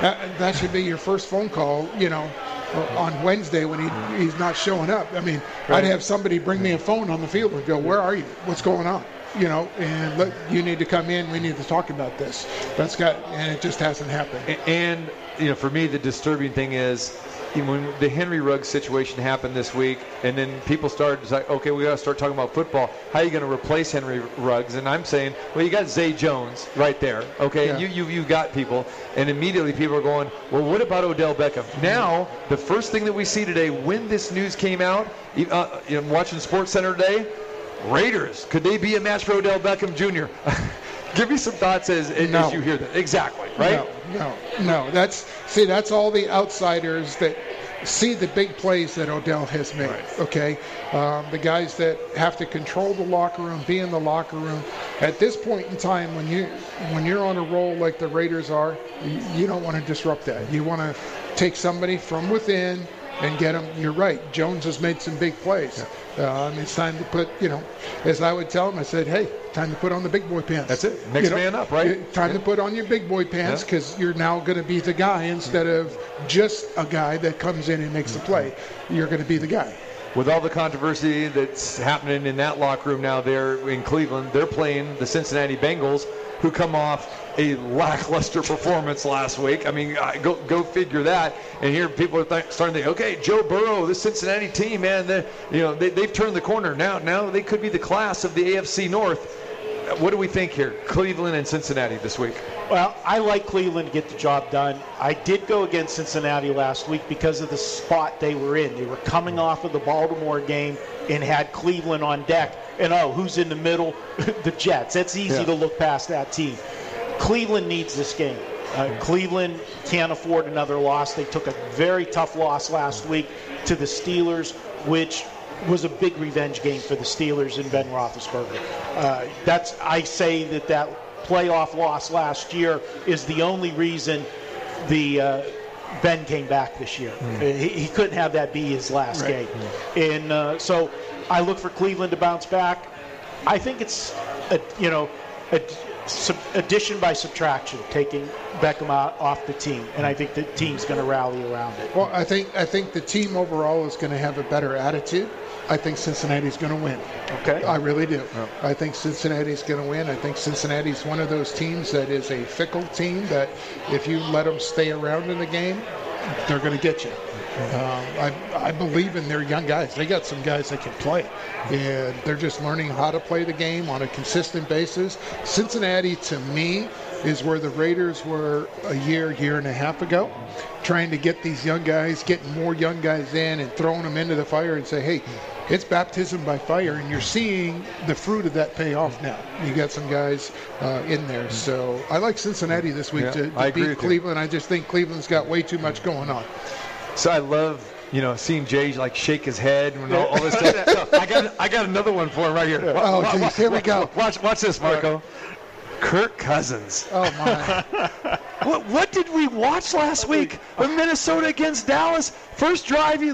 That, that should be your first phone call. You know, uh, on Wednesday when he, he's not showing up. I mean,
Right.
I'd have somebody bring me a phone on the field and go, "Where are you? What's going on?" You know, and look, you need to come in. We need to talk about this. That's got, and it just hasn't happened.
A- And you know, for me, the disturbing thing is when the Henry Ruggs situation happened this week, and then people started to say, "Okay, we got to start talking about football. How are you going to replace Henry Ruggs?" And I'm saying, "Well, you got Zay Jones right there. Okay,
Yeah.
you you you got people." And immediately people are going, "Well, what about Odell Beckham?" Now, the first thing that we see today, when this news came out, uh, you know, watching Sports Center today, Raiders could they be a match for Odell Beckham Jr.? [laughs] Give me some thoughts as, as
No.
you hear that. Exactly, right?
No, no, no. That's see, that's all the outsiders that see the big plays that Odell has made. Okay, um, the guys that have to control the locker room, be in the locker room. At this point in time, when you when you're on a roll like the Raiders are, you, you don't want to disrupt that. You want to take somebody from within and get them. You're right. Jones has made some big plays. Um, it's time to put, you know, as I would tell him, I said, hey, time to put on the big boy pants.
That's it. Next
You know,
man up, right?
Time to put on your big boy pants
Yeah.
because you're now going to be the guy instead of just a guy that comes in and makes the play. You're going to be the guy.
with all the controversy that's happening in that locker room now there in Cleveland, they're playing the Cincinnati Bengals, who come off a lackluster performance last week. I mean, go go figure that. And here people are th- starting to think, okay, Joe Burrow, this Cincinnati team, man, they, you know, they, they've turned the corner now. Now they could be the class of the AFC North. What do we think here, Cleveland and Cincinnati this week?
Well, I like Cleveland to get the job done. I did go against Cincinnati last week because of the spot they were in. They were coming mm. off of the Baltimore game and had Cleveland on deck. And oh, who's in the middle? [laughs] the Jets. It's easy
Yeah.
to look past that team. Cleveland needs this game. Uh, Cleveland can't afford another loss. They took a very tough loss last week to the Steelers, which was a big revenge game for the Steelers and Ben Roethlisberger. Uh, that's I say that that playoff loss last year is the only reason the uh, Ben came back this year. Uh, He, he couldn't have that be his last game, and uh, so I look for Cleveland to bounce back. I think it's a, you know a, sub, addition by subtraction, taking Beckham out off the team, and I think the team's going to rally around it.
Well, I think I think the team overall is going to have a better attitude. I think Cincinnati's going to win.
Okay.
I really do. I think Cincinnati's going to win. I think Cincinnati's one of those teams that is a fickle team that if you let them stay around in the game, they're going to get you. Um, I, I believe in their young guys. They got some guys that can play, and they're just learning how to play the game on a consistent basis. Cincinnati, to me, is where the Raiders were a year, year and a half ago, trying to get these young guys, getting more young guys in, and throwing them into the fire and say, hey, it's baptism by fire, and you're seeing the fruit of that pay off now. You got some guys uh, in there, so I like Cincinnati this week
Yeah,
to, to beat
with you.
Cleveland. I just think Cleveland's got way too much going on.
So I love, you know, seeing Jay like shake his head and all, all this stuff. [laughs] I got, I got another one for him right here. Wa-
Oh,
wa-
geez,
wa-
here we go.
Watch, watch this, Marco. Kirk Cousins.
Oh my! [laughs]
What, what did we watch last week? When Minnesota against Dallas. First drive, he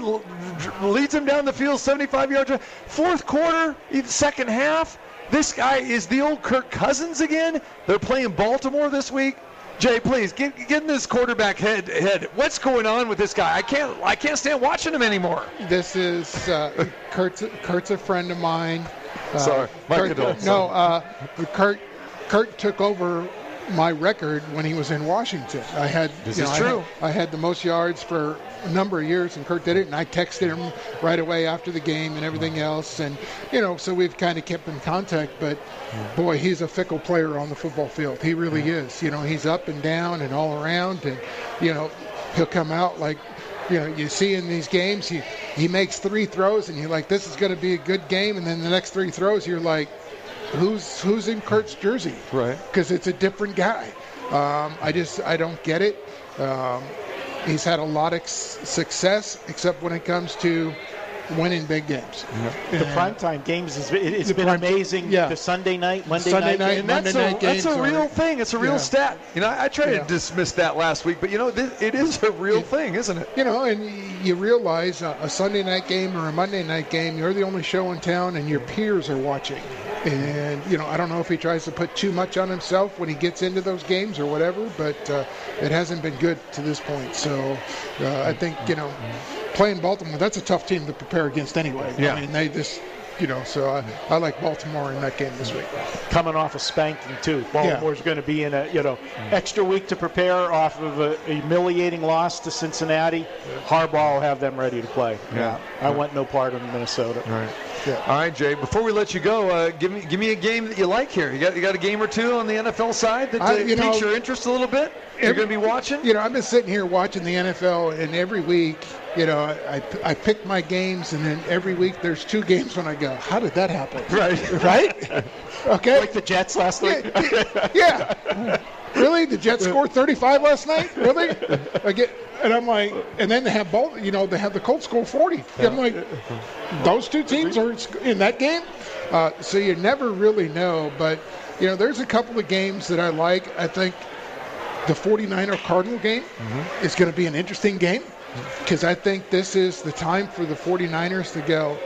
leads them down the field, 75 yards. drive. Fourth quarter, second half. This guy is the old Kirk Cousins again. They're playing Baltimore this week. Jay, please get, get in this quarterback head. Head. What's going on with this guy? I can't. I can't stand watching him anymore.
This is uh, Kurt's, Kurt's a friend of mine. Uh,
Sorry, my
Kurt. No, uh, Kurt. Kurt took over my record when he was in Washington. I had
This
you
is
know, I
true.
had- I had the most yards for a number of years, and Kurt did it. And I texted him right away after the game and everything else. And you know, so we've kind of kept in contact. But boy, he's a fickle player on the football field. He really is. You know, he's up and down and all around. And you know, he'll come out like. You know, you see in these games, he, he makes three throws, and you're like, this is going to be a good game. And then the next three throws, you're like, who's who's in Kurt's jersey?
Right.
Because it's a different guy. Um, I just I don't get it. Um, he's had a lot of success, except when it comes to winning big games.
The
And
primetime games has been, it's
The
been
prime-
amazing.
yeah.
The Sunday night, Monday
Sunday
night,
night,
game.
And that's
Monday
a,
night
that's a real
are-
thing. It's a real
Yeah.
stat. You know, I, I tried
Yeah.
to dismiss that last week, but you know, this, it is a real thing, isn't it?
You know, and you realize a, a Sunday night game or a Monday night game, you're the only show in town, and your peers are watching. And you know, I don't know if he tries to put too much on himself when he gets into those games or whatever, but uh, it hasn't been good to this point. So uh, I think you know, playing Baltimore, that's a tough team to prepare against anyway.
Yeah.
I mean, they just. You know, so I, I like Baltimore in that game this week.
coming off a spanking too. Baltimore's going to be in a you know extra week to prepare off of a, a humiliating loss to Cincinnati. Harbaugh will have them ready to play.
Yeah.
I want no part of Minnesota.
All right. All right, Jay. Before we let you go, uh, give me give me a game that you like here. You got you got a game or two on the NFL side that uh,
I- you
piques
know,
your interest a little bit. You're going to be watching.
You know, I've been sitting here watching the NFL, and every week, you know, I, I pick my games, and then every week there's two games when I go, how did that happen?
Right. [laughs]
Right? Okay.
Like the Jets last week.
yeah. [laughs] yeah. Really? The Jets scored 35 last night? Really? I get, and I'm like, and then they have both. You know, they have the Colts score 40. I'm like, those two teams are in that game. Uh, so you never really know. But you know, there's a couple of games that I like. I think the 49er Cardinal game is going to be an interesting game because I think this is the time for the 49ers to go.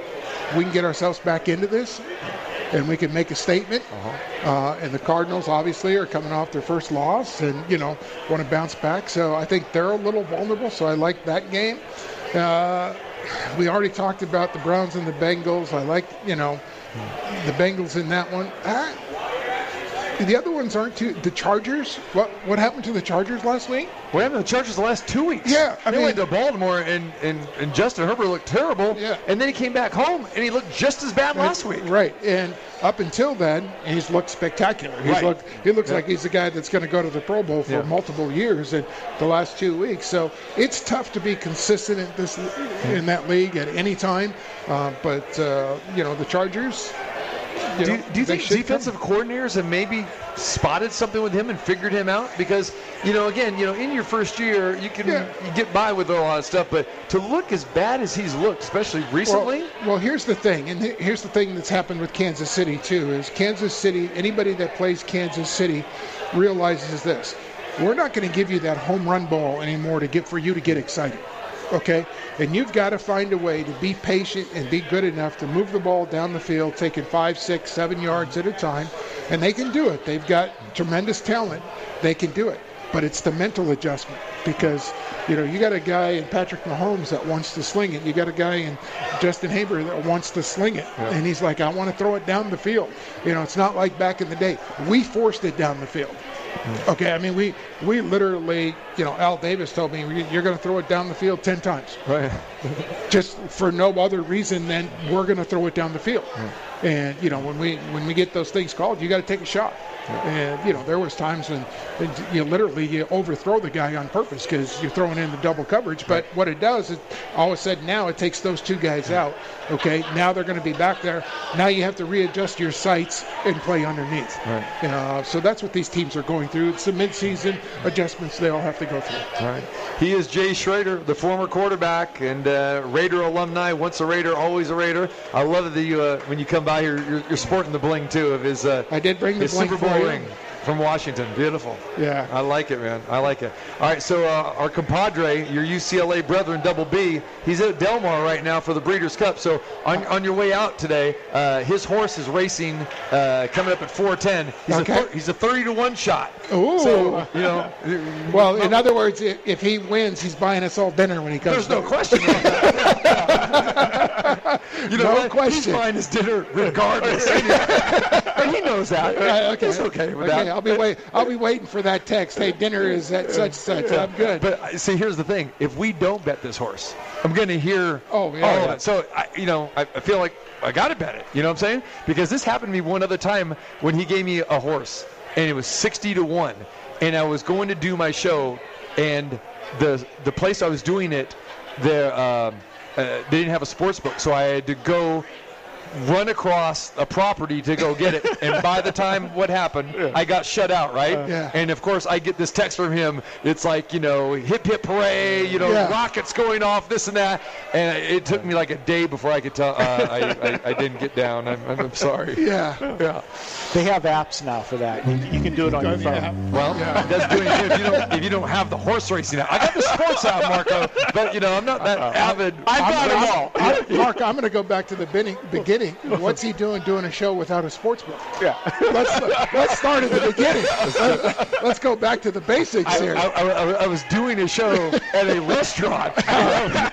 We can get ourselves back into this and we can make a statement. Uh, and the Cardinals obviously are coming off their first loss and, you know, want to bounce back. So I think they're a little vulnerable. So I like that game. Uh, we already talked about the Browns and the Bengals. I like, you know, the Bengals in that one. Uh, the other ones aren't too. The Chargers. What what happened to the Chargers last week?
What happened to the Chargers the last two weeks?
Yeah, I
they
mean-
went to Baltimore and, and, and Justin Herbert looked terrible.
Yeah.
And then he came back home and he looked just as bad last week.
Right, and up until then, he's looked spectacular. He's
Right.
looked, he looks like he's the guy that's going to go to the Pro Bowl for
Yeah.
multiple years in the last two weeks. So it's tough to be consistent in this in that league at any time. Uh, but uh, you know the Chargers. You
Do,
know,
do you think defensive
come.
coordinators have maybe spotted something with him and figured him out? Because you know, again, you know, in your first year, you can
Yeah.
you get by with a lot of stuff, but to look as bad as he's looked, especially recently,
Well, well, here's the thing, and he- here's the thing that's happened with Kansas City too. Is Kansas City? Anybody that plays Kansas City realizes this: we're not going to give you that home run ball anymore to get for you to get excited. Okay, and you've got to find a way to be patient and be good enough to move the ball down the field, taking five, six, seven yards at a time, and they can do it. They've got tremendous talent; they can do it. But it's the mental adjustment because you know you got a guy in Patrick Mahomes that wants to sling it. You got a guy in Justin Herbert that wants to sling it, and he's like, I want to throw it down the field. You know, it's not like back in the day. We forced it down the field. Okay, I mean we we literally, you know, Al Davis told me you're going to throw it down the field ten times
right? [laughs]
just for no other reason than we're going to throw it down the field. And you know, when we when we get those things called, you got to take a shot. And you know, there was times when you literally you overthrow the guy on purpose because you're throwing in the double coverage. But what it does is, all of a sudden now it takes those two guys out. Okay, now they're going to be back there. Now you have to readjust your sights and play underneath.
Right.
You know, so that's what these teams are going through. It's the midseason adjustments they all have to go through.
All right. He is Jay Schroeder, the former quarterback and uh, Raider alumni. Once a Raider, always a Raider. I love it that you, uh, when you come by here, you're, you're sporting the bling too of his. Uh,
I did bring the
his
bling
Super
for
Bowl ring from Washington. Beautiful.
Yeah.
I like it, man. I like it. All right, so uh, our compadre, your UCLA brethren, Double B, he's at Del Mar right now for the Breeders' Cup. So on, on your way out today, uh, his horse is racing, uh, coming up at 410. He's,
Okay.
a, he's a 30 to 1 shot.
Ooh.
So, you know. [laughs]
Well, in other words, if he wins, he's buying us all dinner when he comes.
There's no question about that. [laughs] [laughs] You know
No
what? He's
question.
buying his dinner regardless. [laughs] and he knows that.
Uh, okay.
He's okay with
okay,
that.
I'll be wait. I'll be waiting for that text. Hey, dinner is at such such. I'm good.
But uh, see, here's the thing: if we don't bet this horse, I'm going to hear
Oh, yeah,
all
yeah.
of it. So I, you know, I, I feel like I got to bet it. You know what I'm saying? Because this happened to me one other time when he gave me a horse, and it was 60 to one, and I was going to do my show, and the the place I was doing it, there um, uh, they didn't have a sports book, so I had to go run across a property to go get it. And by the time what happened, [laughs] I got shut out, right?
Yeah.
And of course, I get this text from him. It's like, you know, hip hip hooray, you know,
Yeah.
rockets going off, this and that. And it took me like a day before I could tell. Uh, I, I, I didn't get down. I'm, I'm, I'm sorry.
yeah.
Yeah.
They have apps now for that. You, you can do it on your phone.
Well, that's doing good if you don't if you don't have the horse racing. Out. I got the sports app, Marco, but you know I'm not that avid.
I've got them
I'm-
all.
I'm- Mark, I'm going to go back to the beginning. Beginning. [laughs] What's he doing doing a show without a sports book?
Yeah.
Let's let's start at the beginning. Let's, [laughs] let's go back to the basics
I,
here.
I, I, I was doing a show at a restaurant. [laughs]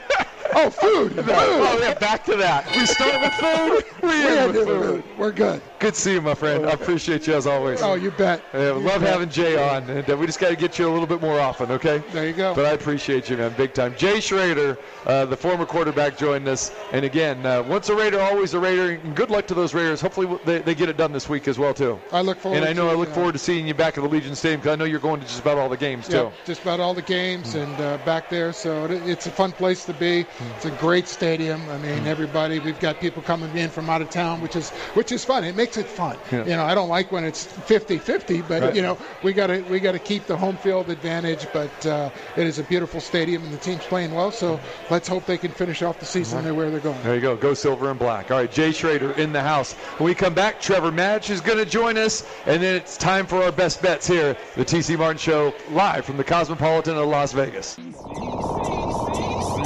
Oh. oh, food. food.
Oh, yeah, back to that.
we start with food. We
We
end with
to-
food.
We're good.
Good to see you, my friend. I appreciate you as always.
Oh, you bet.
Yeah, we love having Jay on, and uh, we just got to get you a little bit more often, okay?
There you go.
But I appreciate you, man, big time. Jay Schroeder, uh, the former quarterback, joined us. And again, uh, once a Raider, always a Raider. And good luck to those Raiders. Hopefully, they, they get it done this week as well, too.
I look forward.
And I know
to,
I look forward to seeing you back at the Allegiant Stadium because I know you're going to just about all the games,
Yeah,
too.
just about all the games and uh, back there. So it, it's a fun place to be. It's a great stadium. I mean, everybody. We've got people coming in from out of town, which is which is fun. It makes it fun.
Yeah.
You know, I don't like when it's 50-50, but
Right.
you know, we got to we got to keep the home field advantage. But uh, it is a beautiful stadium, and the team's playing well. So let's hope they can finish off the season there where they're going.
There you go. Go silver and black. All right, Jay Schroeder in the house. When we come back, Trevor Matich is going to join us, and then it's time for our best bets here, the TC Martin Show, live from the Cosmopolitan of Las Vegas.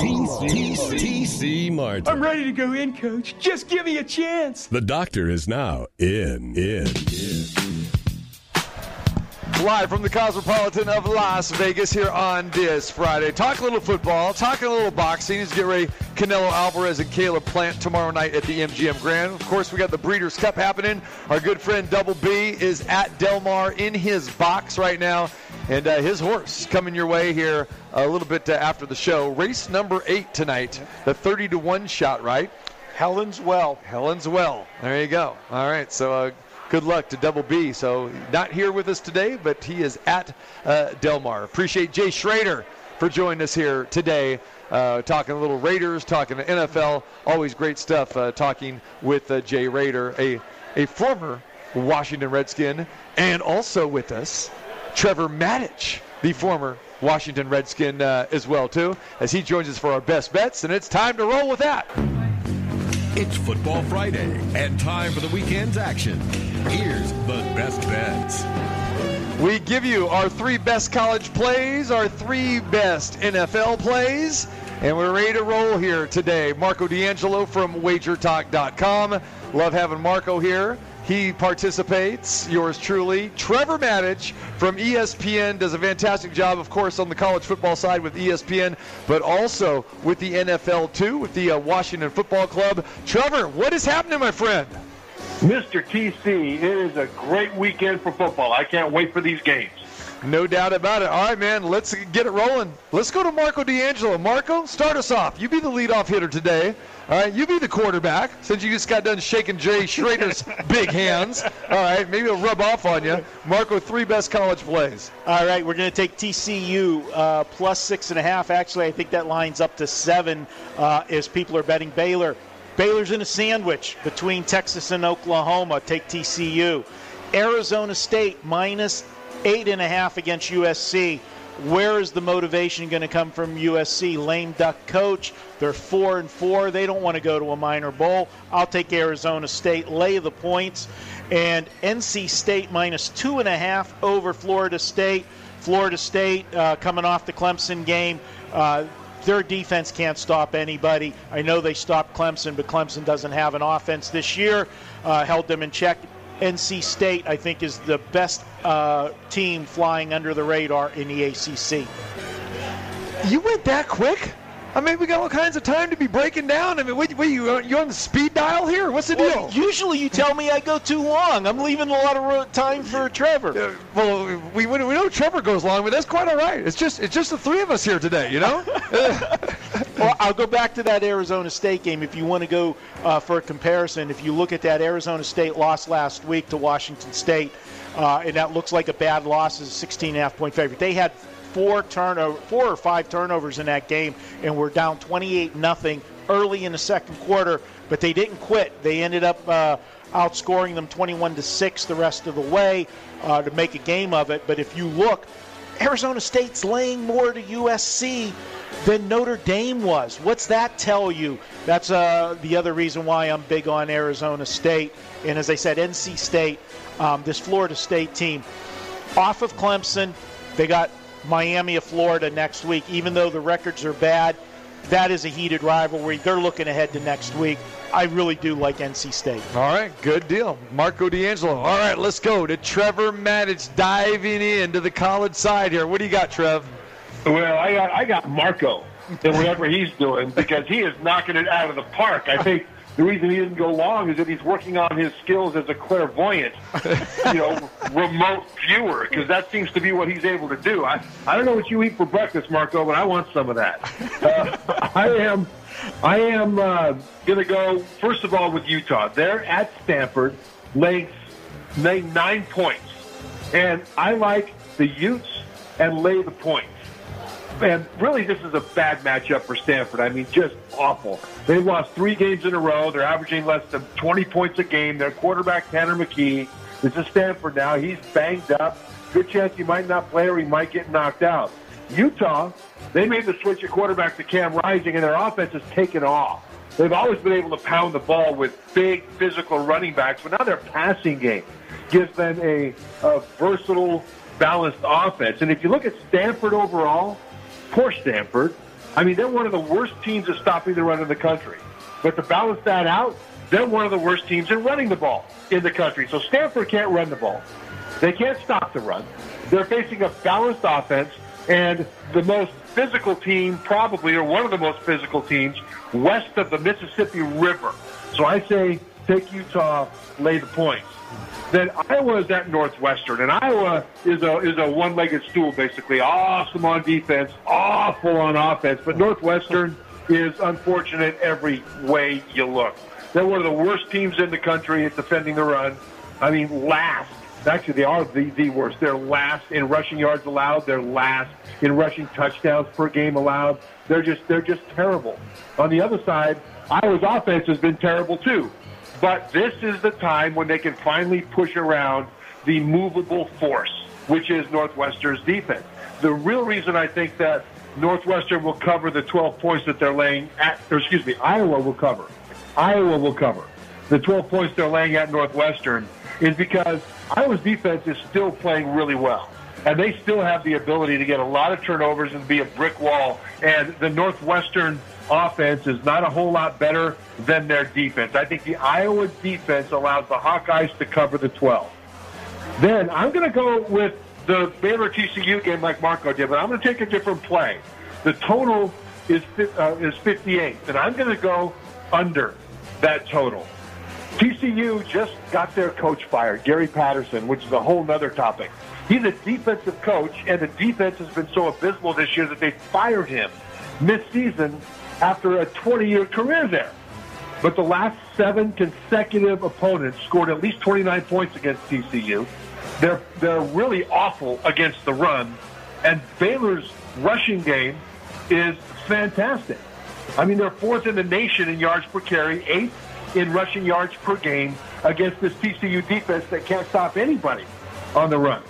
TC Martin.
I'm ready to go in, coach. Just give me a chance.
The doctor is now in, in, in.
Live from the Cosmopolitan of Las Vegas here on this Friday. Talk a little football, talking a little boxing. He's getting ready. Canelo Alvarez and Caleb Plant tomorrow night at the MGM Grand. Of course, we got the Breeders' Cup happening. Our good friend Double B is at Del Mar in his box right now. And uh, his horse coming your way here a little bit uh, after the show. Race number eight tonight, the 30 to 1 shot, right?
Helen's well.
Helen's well. There you go. All right. So uh, good luck to Double B. So not here with us today, but he is at uh, Del Mar. Appreciate Jay Schroeder for joining us here today. Uh, talking a little Raiders, talking to NFL. Always great stuff. Uh, talking with uh, Jay Schroeder, a a former Washington Redskin, and also with us, Trevor Matich, the former Washington Redskin uh, as well too, as he joins us for our best bets. And it's time to roll with that.
It's Football Friday and time for the weekend's action. Here's the best bets.
We give you our three best college plays, our three best NFL plays, and we're ready to roll here today. Marco D'Angelo from wagertalk.com. Love having Marco here. He participates, yours truly. Trevor Matich from ESPN does a fantastic job, of course, on the college football side with ESPN, but also with the NFL too, with the uh, Washington Football Club. Trevor, what is happening, my friend?
Mr. TC, it is a great weekend for football. I can't wait for these games.
No doubt about it. All right, man, let's get it rolling. Let's go to Marco D'Angelo. Marco, start us off. You be the leadoff hitter today. All right, you be the quarterback since you just got done shaking Jay [laughs] Schroeder's big hands. All right, maybe it'll rub off on you. Marco, three best college plays.
All right, we're going to take TCU uh, plus six and a half. Actually, I think that lines up to seven uh, as people are betting Baylor. Baylor's in a sandwich between Texas and Oklahoma. Take TCU. Arizona State minus eight and a half against USC. Where is the motivation going to come from USC? Lame duck coach. They're four and four. They don't want to go to a minor bowl. I'll take Arizona State. Lay the points. And NC State minus two and a half over Florida State. Florida State uh, coming off the Clemson game. Uh, their defense can't stop anybody. I know they stopped Clemson, but Clemson doesn't have an offense this year. Uh, held them in check. NC State, I think, is the best uh, team flying under the radar in the ACC.
You went that quick? I mean, we got all kinds of time to be breaking down. I mean, what, what you you on the speed dial here? What's the
Well,
deal?
usually you tell me I go too long. I'm leaving a lot of time for Trevor.
Uh, well, we, we know Trevor goes long, but that's quite all right. It's just it's just the three of us here today, you know. [laughs]
Well, I'll go back to that Arizona State game if you want to go uh, for a comparison. If you look at that Arizona State loss last week to Washington State, uh, and that looks like a bad loss as a 16 and a half point favorite. They had four turnover, four or five turnovers in that game, and were down 28 nothing early in the second quarter. But they didn't quit. They ended up uh, outscoring them 21 to six the rest of the way uh, to make a game of it. But if you look, Arizona State's laying more to USC than Notre Dame was. What's that tell you? That's uh, the other reason why I'm big on Arizona State. And as I said, NC State, um, this Florida State team, off of Clemson, they got Miami of Florida next week. Even though the records are bad, that is a heated rivalry. They're looking ahead to next week. I really do like NC State.
all right, good deal, Marco D'Angelo. All right, let's go to Trevor Matich diving into the college side here. What do you got, Trev?
Well, I got I got Marco and whatever he's doing because he is knocking it out of the park. I think the reason he didn't go long is that he's working on his skills as a clairvoyant, you know, [laughs] remote viewer because that seems to be what he's able to do. I I don't know what you eat for breakfast, Marco, but I want some of that. [laughs] Uh, I am I am uh, going to go first of all with Utah. They're at Stanford, laying laying nine points, and I like the Utes and lay the points. And really, this is a bad matchup for Stanford. I mean, just awful. They've lost three games in a row. They're averaging less than 20 points a game. Their quarterback, Tanner McKee, is is Stanford now. He's banged up. Good chance he might not play or he might get knocked out. Utah, they made the switch at quarterback to Cam Rising, and their offense has taken off. They've always been able to pound the ball with big physical running backs, but now their passing game gives them a, a versatile, balanced offense. And if you look at Stanford overall, poor Stanford. I mean, they're one of the worst teams at stopping the run in the country. But to balance that out, they're one of the worst teams in running the ball in the country. So Stanford can't run the ball. They can't stop the run. They're facing a balanced offense and the most physical team, probably, or one of the most physical teams, west of the Mississippi River. So I say take Utah, lay the points. Then Iowa is at Northwestern, and Iowa is a is a one-legged stool, basically. Awesome on defense, awful on offense, but Northwestern is unfortunate every way you look. They're one of the worst teams in the country at defending the run. I mean, last. Actually, they are the, the worst. They're last in rushing yards allowed. They're last in rushing touchdowns per game allowed. They're just they're just terrible. On the other side, Iowa's offense has been terrible too. But this is the time when they can finally push around the movable force, which is Northwestern's defense. The real reason I think that Northwestern will cover the 12 points that they're laying at, or excuse me, Iowa will cover. Iowa will cover the 12 points they're laying at Northwestern is because Iowa's defense is still playing really well. And they still have the ability to get a lot of turnovers and be a brick wall. And the Northwestern offense is not a whole lot better than their defense. I think the Iowa defense allows the Hawkeyes to cover the 12. Then I'm going to go with the Baylor TCU game like Marco did, but I'm going to take a different play. The total is uh, is 58, and I'm going to go under that total. TCU just got their coach fired, Gary Patterson, which is a whole other topic. He's a defensive coach, and the defense has been so abysmal this year that they fired him mid-season after a 20-year career there. But the last seven consecutive opponents scored at least 29 points against TCU. They're they're really awful against the run, and Baylor's rushing game is fantastic. I mean, they're fourth in the nation in yards per carry, eighth in rushing yards per game against this TCU defense that can't stop anybody on the run.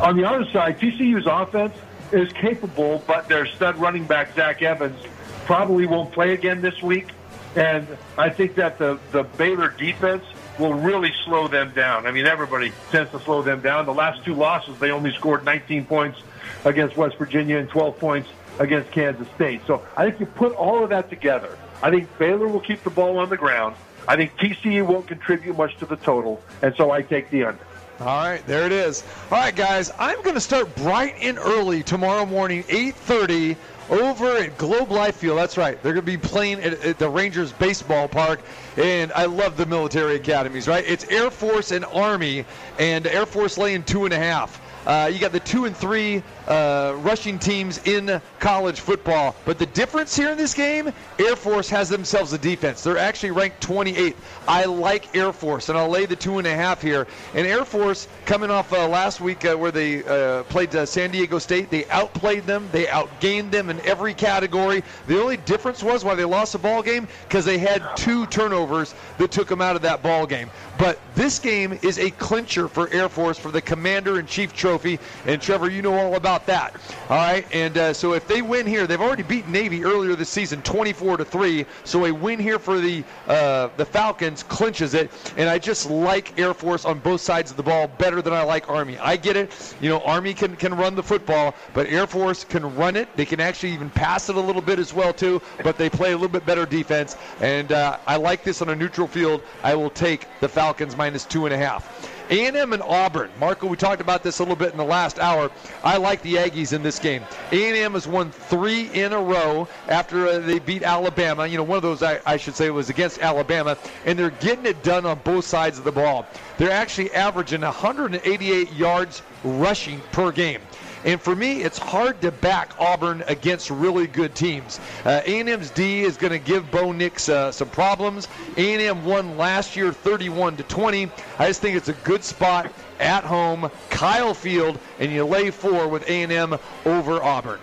On the other side, TCU's offense is capable, but their stud running back Zach Evans probably won't play again this week, and I think that the the Baylor defense will really slow them down. I mean, everybody tends to slow them down. The last two losses, they only scored 19 points against West Virginia and 12 points against Kansas State. So I think you put all of that together. I think Baylor will keep the ball on the ground. I think TCU won't contribute much to the total, and so I take the under.
All right, there it is. All right, guys, I'm going to start bright and early tomorrow morning, 8:30 over at Globe Life Field. That's right. They're going to be playing at, at the Rangers baseball park. And I love the military academies, right? It's Air Force and Army, and Air Force laying two and a half. Uh, you got the two and three uh, rushing teams in college football. But the difference here in this game, Air Force has themselves a defense. They're actually ranked 28th. I like Air Force, and I'll lay the two and a half here. And Air Force, coming off uh, last week uh, where they uh, played uh, San Diego State, they outplayed them, they outgained them in every category. The only difference was why they lost the ball game because they had two turnovers that took them out of that ball game. But this game is a clincher for Air Force for the Commander in Chief Trophy. And Trevor, you know all about that. All right. And uh, so if they win here, they've already beaten Navy earlier this season, 24 to three. So a win here for the uh, the Falcons clinches it. And I just like Air Force on both sides of the ball better than I like Army. I get it. You know, Army can can run the football, but Air Force can run it. They can actually even pass it a little bit as well too. But they play a little bit better defense. And uh, I like this on a neutral field. I will take the Falcons minus two and a half. A&M and Auburn. Marco, we talked about this a little bit in the last hour. I like the Aggies in this game. A&M has won three in a row after uh, they beat Alabama. You know, one of those I, I should say was against Alabama, and they're getting it done on both sides of the ball. They're actually averaging 188 yards rushing per game. And for me, it's hard to back Auburn against really good teams. Uh, A&M's D is going to give Bo Nix uh, some problems. A&M won last year 31 to 20. I just think it's a good spot at home, Kyle Field, and you lay four with A&M over Auburn.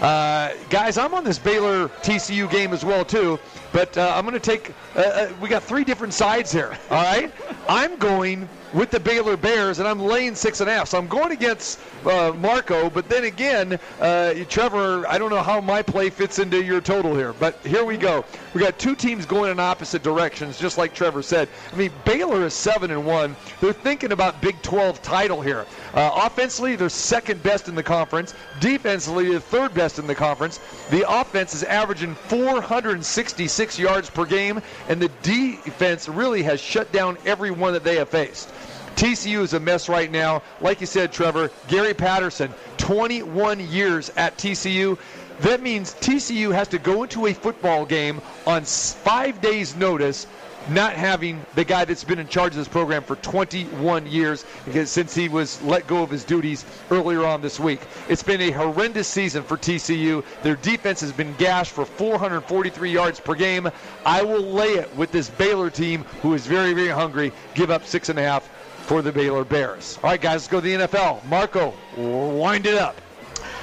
Uh, guys, I'm on this Baylor TCU game as well too, but uh, I'm going to take. Uh, uh, we got three different sides here. All right, I'm going with the Baylor Bears, and I'm laying six and a half. So I'm going against uh, Marco, but then again, uh, Trevor, I don't know how my play fits into your total here, but here we go. We got two teams going in opposite directions, just like Trevor said. I mean, Baylor is seven and one. They're thinking about Big 12 title here. Uh, offensively, they're second best in the conference. Defensively, they're third best in the conference. The offense is averaging 466 yards per game, and the defense really has shut down every one that they have faced. TCU is a mess right now. Like you said, Trevor, Gary Patterson, 21 years at TCU. That means TCU has to go into a football game on five days' notice not having the guy that's been in charge of this program for 21 years because since he was let go of his duties earlier on this week. It's been a horrendous season for TCU. Their defense has been gashed for 443 yards per game. I will lay it with this Baylor team who is very, very hungry. Give up six and a half for the Baylor Bears. All right, guys, let's go to the NFL. Marco, wind it up.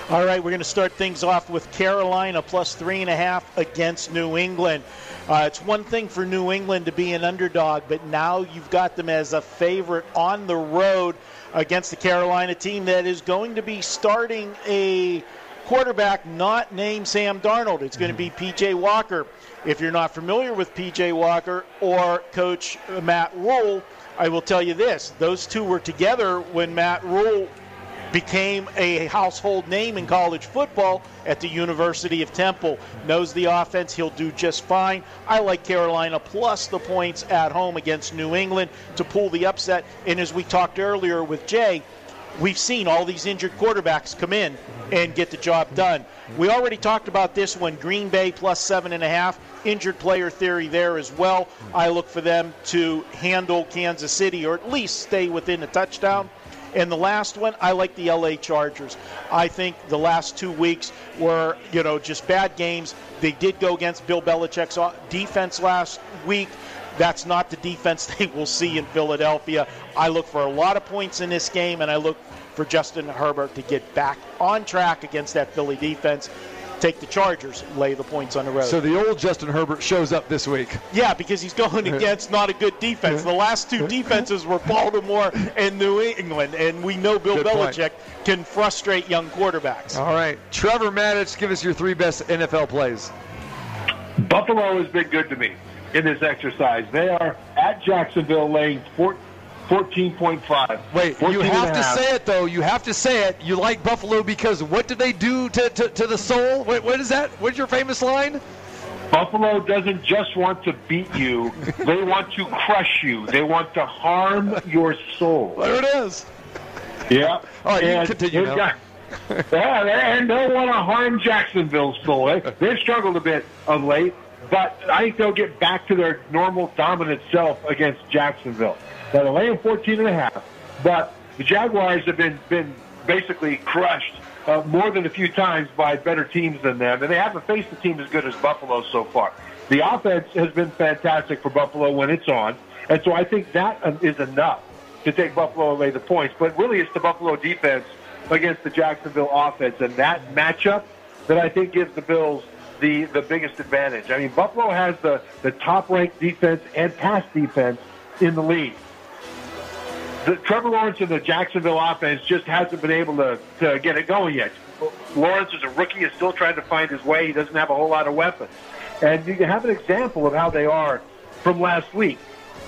All right, we're going to start things off with Carolina plus three and a half against New England. Uh, it's one thing for New England to be an underdog, but now you've got them as a favorite on the road against the Carolina team that is going to be starting a quarterback not named Sam Darnold. It's going to be PJ Walker. If you're not familiar with PJ Walker or Coach Matt Rhule, I will tell you this: those two were together when Matt Rhule became a household name in college football at the University of Temple. Knows the offense, he'll do just fine. I like Carolina plus the points at home against New England to pull the upset. And as we talked earlier with Jay, we've seen all these injured quarterbacks come in and get the job done. We already talked about this one Green Bay plus seven and a half. Injured player theory there as well. I look for them to handle Kansas City or at least stay within a touchdown. And the last one, I like the LA Chargers. I think the last two weeks were, you know, just bad games. They did go against Bill Belichick's uh, defense last week. That's not the defense [laughs] they will see in Philadelphia. I look for a lot of points in this game, and I look for Justin Herbert to get back on track against that Philly defense take the Chargers, lay the points on the road.
So the old Justin Herbert shows up this week.
Yeah, because he's going [laughs] against not a good defense. The last two defenses were Baltimore and New England, and we know Bill
Good
Belichick can frustrate young quarterbacks.
All right, Trevor Matich, give us your three best NFL plays.
Buffalo has been good to me in this exercise. They are at Jacksonville laying 14.5.
Wait,
14
you have to say it though. You have to say it. You like Buffalo because what did they do to, to, to the soul? Wait, what is that? What's your famous line?
Buffalo doesn't just want to beat you, they want to crush you. They want to harm your soul.
There it is.
Yeah.
All right, you can continue now.
got, yeah, and they'll want to harm Jacksonville's soul. They, they've struggled a bit of late, but I think they'll get back to their normal dominant self against Jacksonville. They're laying 14 and a half, but the Jaguars have been been basically crushed uh, more than a few times by better teams than them, and they haven't faced a team as good as Buffalo so far. The offense has been fantastic for Buffalo when it's on, and so I think that uh, enough to take Buffalo away the points. But really, it's the Buffalo defense against the Jacksonville offense, and that matchup that I think gives the Bills the the biggest advantage. I mean, Buffalo has the the top ranked defense and pass defense in the league. The, Trevor Lawrence and the Jacksonville offense just hasn't been able to, to get it going yet. Lawrence is a rookie, is still trying to find his way. He doesn't have a whole lot of weapons. And you have an example of how they are from last week.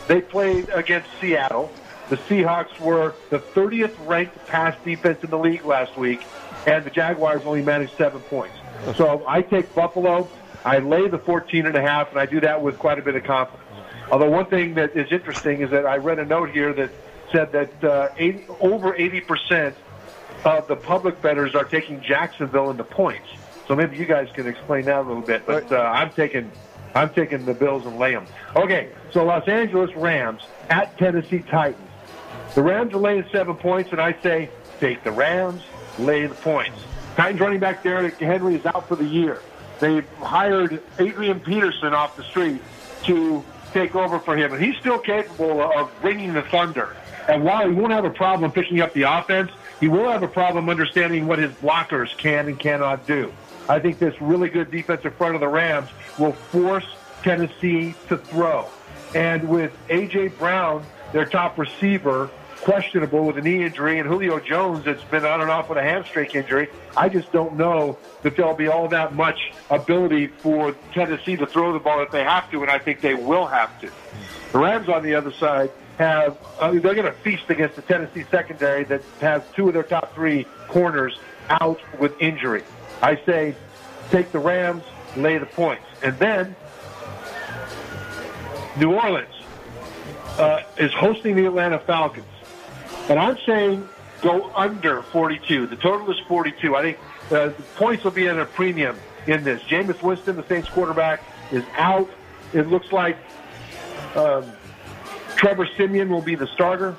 They played against Seattle. The Seahawks were the 30th ranked pass defense in the league last week, and the Jaguars only managed seven points. So I take Buffalo. I lay the 14 and a half, and I do that with quite a bit of confidence. Although one thing that is interesting is that I read a note here that said that uh, 80, over 80 percent of the public bettors are taking Jacksonville in the points. So maybe you guys can explain that a little bit. But uh, I'm taking I'm taking the Bills and lay them. Okay, so Los Angeles Rams at Tennessee Titans. The Rams are laying seven points, and I say take the Rams, lay the points. Titans running back Derrick Henry is out for the year. They've hired Adrian Peterson off the street to take over for him, and he's still capable of bringing the thunder. And while he won't have a problem picking up the offense, he will have a problem understanding what his blockers can and cannot do. I think this really good defensive front of the Rams will force Tennessee to throw. And with A.J. Brown, their top receiver, questionable with a knee injury, and Julio Jones that's been on and off with a hamstring injury, I just don't know that there'll be all that much ability for Tennessee to throw the ball if they have to, and I think they will have to. The Rams on the other side have uh, they're going to feast against the Tennessee secondary that has two of their top three corners out with injury. I say take the Rams, lay the points, and then New Orleans uh, is hosting the Atlanta Falcons, and I'm saying go under 42. The total is 42. I think uh, the points will be at a premium in this. Jameis Winston, the Saints quarterback, is out. It looks like. Um, Trevor Siemian will be the starter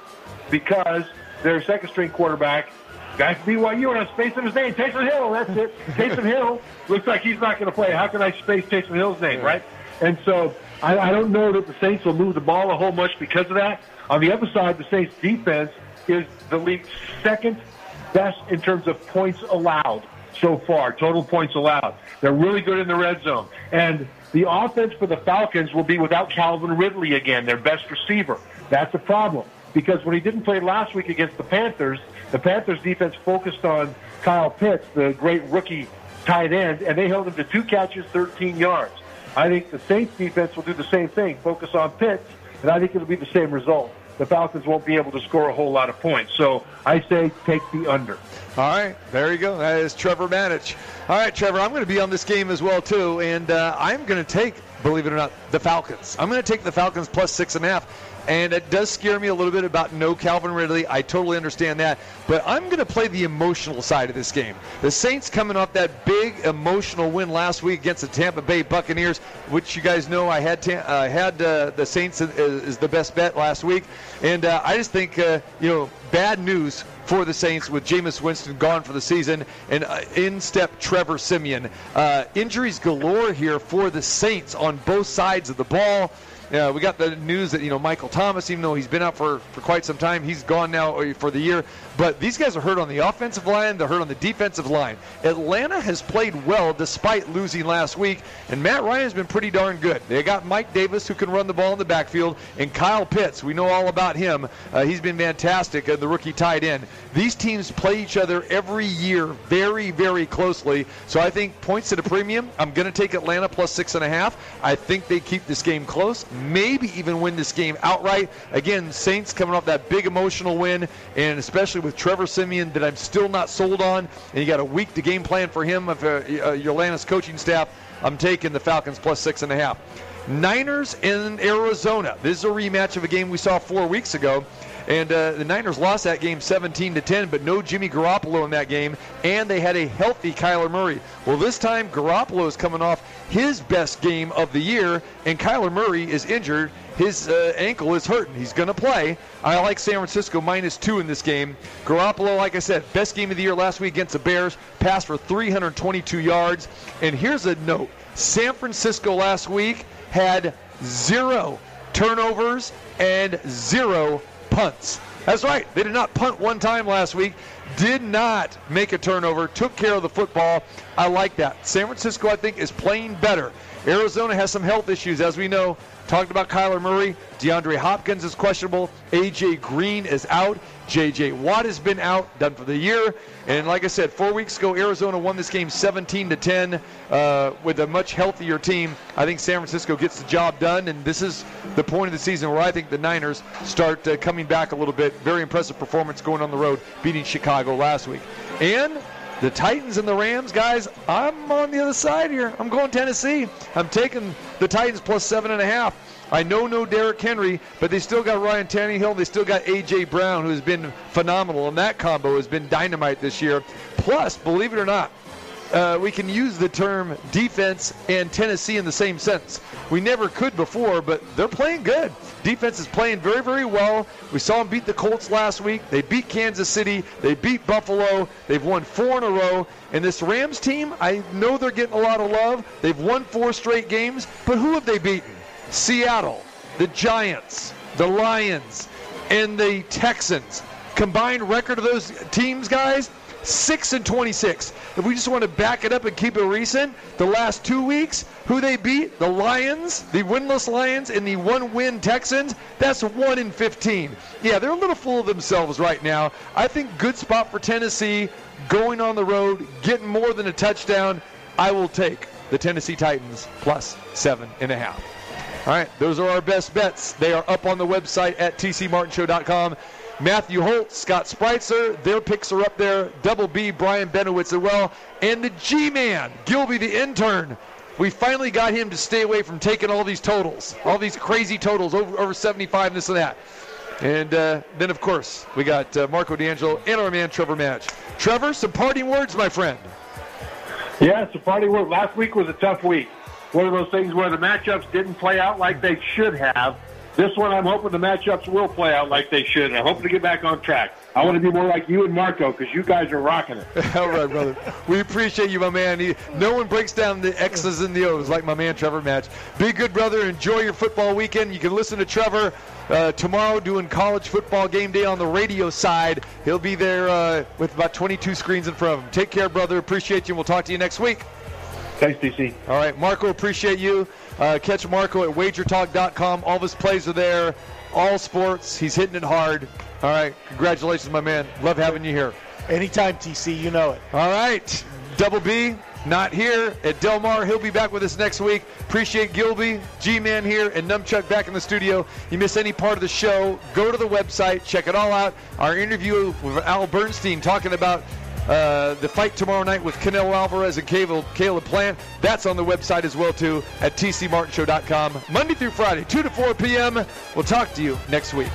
because their second string quarterback, guy from BYU, and I'm spacing his name, Taysom Hill. That's it. [laughs] Taysom Hill looks like he's not going to play. How can I space Taysom Hill's name, right? And so I, I don't know that the Saints will move the ball a whole much because of that. On the other side, the Saints defense is the league's second best in terms of points allowed so far, total points allowed. They're really good in the red zone. And the offense for the Falcons will be without Calvin Ridley again, their best receiver. That's a problem because when he didn't play last week against the Panthers, the Panthers defense focused on Kyle Pitts, the great rookie tight end, and they held him to two catches, 13 yards. I think the Saints defense will do the same thing, focus on Pitts, and I think it'll be the same result. The Falcons won't be able to score a whole lot of points. So I say take the under.
All right, there you go. That is Trevor Matich. All right, Trevor, I'm going to be on this game as well too, and uh, I'm going to take, believe it or not, the Falcons. I'm going to take the Falcons plus six and a half. And it does scare me a little bit about no Calvin Ridley. I totally understand that. But I'm going to play the emotional side of this game. The Saints coming off that big emotional win last week against the Tampa Bay Buccaneers, which you guys know I had uh, had uh, the Saints is the best bet last week. And uh, I just think, uh, you know, bad news for the Saints with Jameis Winston gone for the season and uh, in step Trevor Siemian. Uh, injuries galore here for the Saints on both sides of the ball. Uh, we got the news that you know Michael Thomas, even though he's been out for, for quite some time, he's gone now uh, for the year. But these guys are hurt on the offensive line. They're hurt on the defensive line. Atlanta has played well despite losing last week, and Matt Ryan's been pretty darn good. They got Mike Davis who can run the ball in the backfield, and Kyle Pitts. We know all about him. Uh, he's been fantastic, uh, the rookie tight end. These teams play each other every year very, very closely. So I think points at a premium. I'm going to take Atlanta plus six and a half. I think they keep this game close, maybe even win this game outright. Again, Saints coming off that big emotional win, and especially with Trevor Siemian that I'm still not sold on. And you got a week to game plan for him of uh, uh, your Atlanta's coaching staff. I'm taking the Falcons plus six and a half. Niners in Arizona. This is a rematch of a game we saw four weeks ago. And uh, the Niners lost that game 17 to 10, but no Jimmy Garoppolo in that game, and they had a healthy Kyler Murray. Well, this time Garoppolo is coming off his best game of the year, and Kyler Murray is injured. His uh, ankle is hurting. He's going to play. I like San Francisco minus two in this game. Garoppolo, like I said, best game of the year last week against the Bears, passed for 322 yards. And here's a note: San Francisco last week had zero turnovers and zero punts. That's right. They did not punt one time last week. Did not make a turnover. Took care of the football. I like that. San Francisco, I think, is playing better. Arizona has some health issues, as we know. Talked about Kyler Murray. DeAndre Hopkins is questionable. A.J. Green is out. J.J. Watt has been out, done for the year. And like I said, four weeks ago, Arizona won this game 17 to 10 uh, with a much healthier team. I think San Francisco gets the job done, and this is the point of the season where I think the Niners start uh, coming back a little bit. Very impressive performance going on the road, beating Chicago last week. And the Titans and the Rams, guys, I'm on the other side here. I'm going Tennessee. I'm taking the Titans plus seven and a half. I know no Derrick Henry, but they still got Ryan Tannehill. They still got A.J. Brown, who has been phenomenal, and that combo has been dynamite this year. Plus, believe it or not, uh, we can use the term defense and Tennessee in the same sentence. We never could before, but they're playing good. Defense is playing very, very well. We saw them beat the Colts last week. They beat Kansas City. They beat Buffalo. They've won four in a row. And this Rams team, I know they're getting a lot of love. They've won four straight games, but who have they beaten? Seattle, the Giants, the Lions, and the Texans. Combined record of those teams, guys, 6 and 26. If we just want to back it up and keep it recent, the last two weeks, who they beat, the Lions, the winless Lions, and the one-win Texans, that's 1 in 15. Yeah, they're a little full of themselves right now. I think good spot for Tennessee, going on the road, getting more than a touchdown. I will take the Tennessee Titans plus seven and a half. All right, those are our best bets. They are up on the website at tcmartinshow.com. Matthew Holt, Scott Spreitzer, their picks are up there. Double B, Brian Benowitz as well. And the G Man, Gilby the intern. We finally got him to stay away from taking all these totals, all these crazy totals, over, over 75, this and that. And uh, then, of course, we got uh, Marco D'Angelo and our man Trevor Matich. Trevor, some parting words, my friend.
Yeah, a party work. Last week was a tough week. One of those things where the matchups didn't play out like they should have. This one, I'm hoping the matchups will play out like they should. I'm hoping to get back on track. I want to be more like you and Marco because you guys are rocking it. [laughs]
All right, brother. We appreciate you, my man. He, no one breaks down the X's and the O's like my man Trevor Matich. Be good, brother. Enjoy your football weekend. You can listen to Trevor uh, tomorrow doing college football game day on the radio side. He'll be there uh, with about 22 screens in front of him. Take care, brother. Appreciate you. We'll talk to you next week.
Thanks, DC.
All right, Marco, appreciate you. Uh, catch Marco at wagertalk.com. All of his plays are there. All sports. He's hitting it hard. All right, congratulations, my man. Love having you here.
Anytime, TC, you know it.
All right, Double B, not here at Del Mar. He'll be back with us next week. Appreciate Gilby, G-Man here, and Numchuck back in the studio. You miss any part of the show, go to the website, check it all out. Our interview with Al Bernstein talking about uh, the fight tomorrow night with Canelo Alvarez and Caleb, Caleb Plant. That's on the website as well, too, at tcmartinshow.com. Monday through Friday, 2 to 4 p.m. We'll talk to you next week.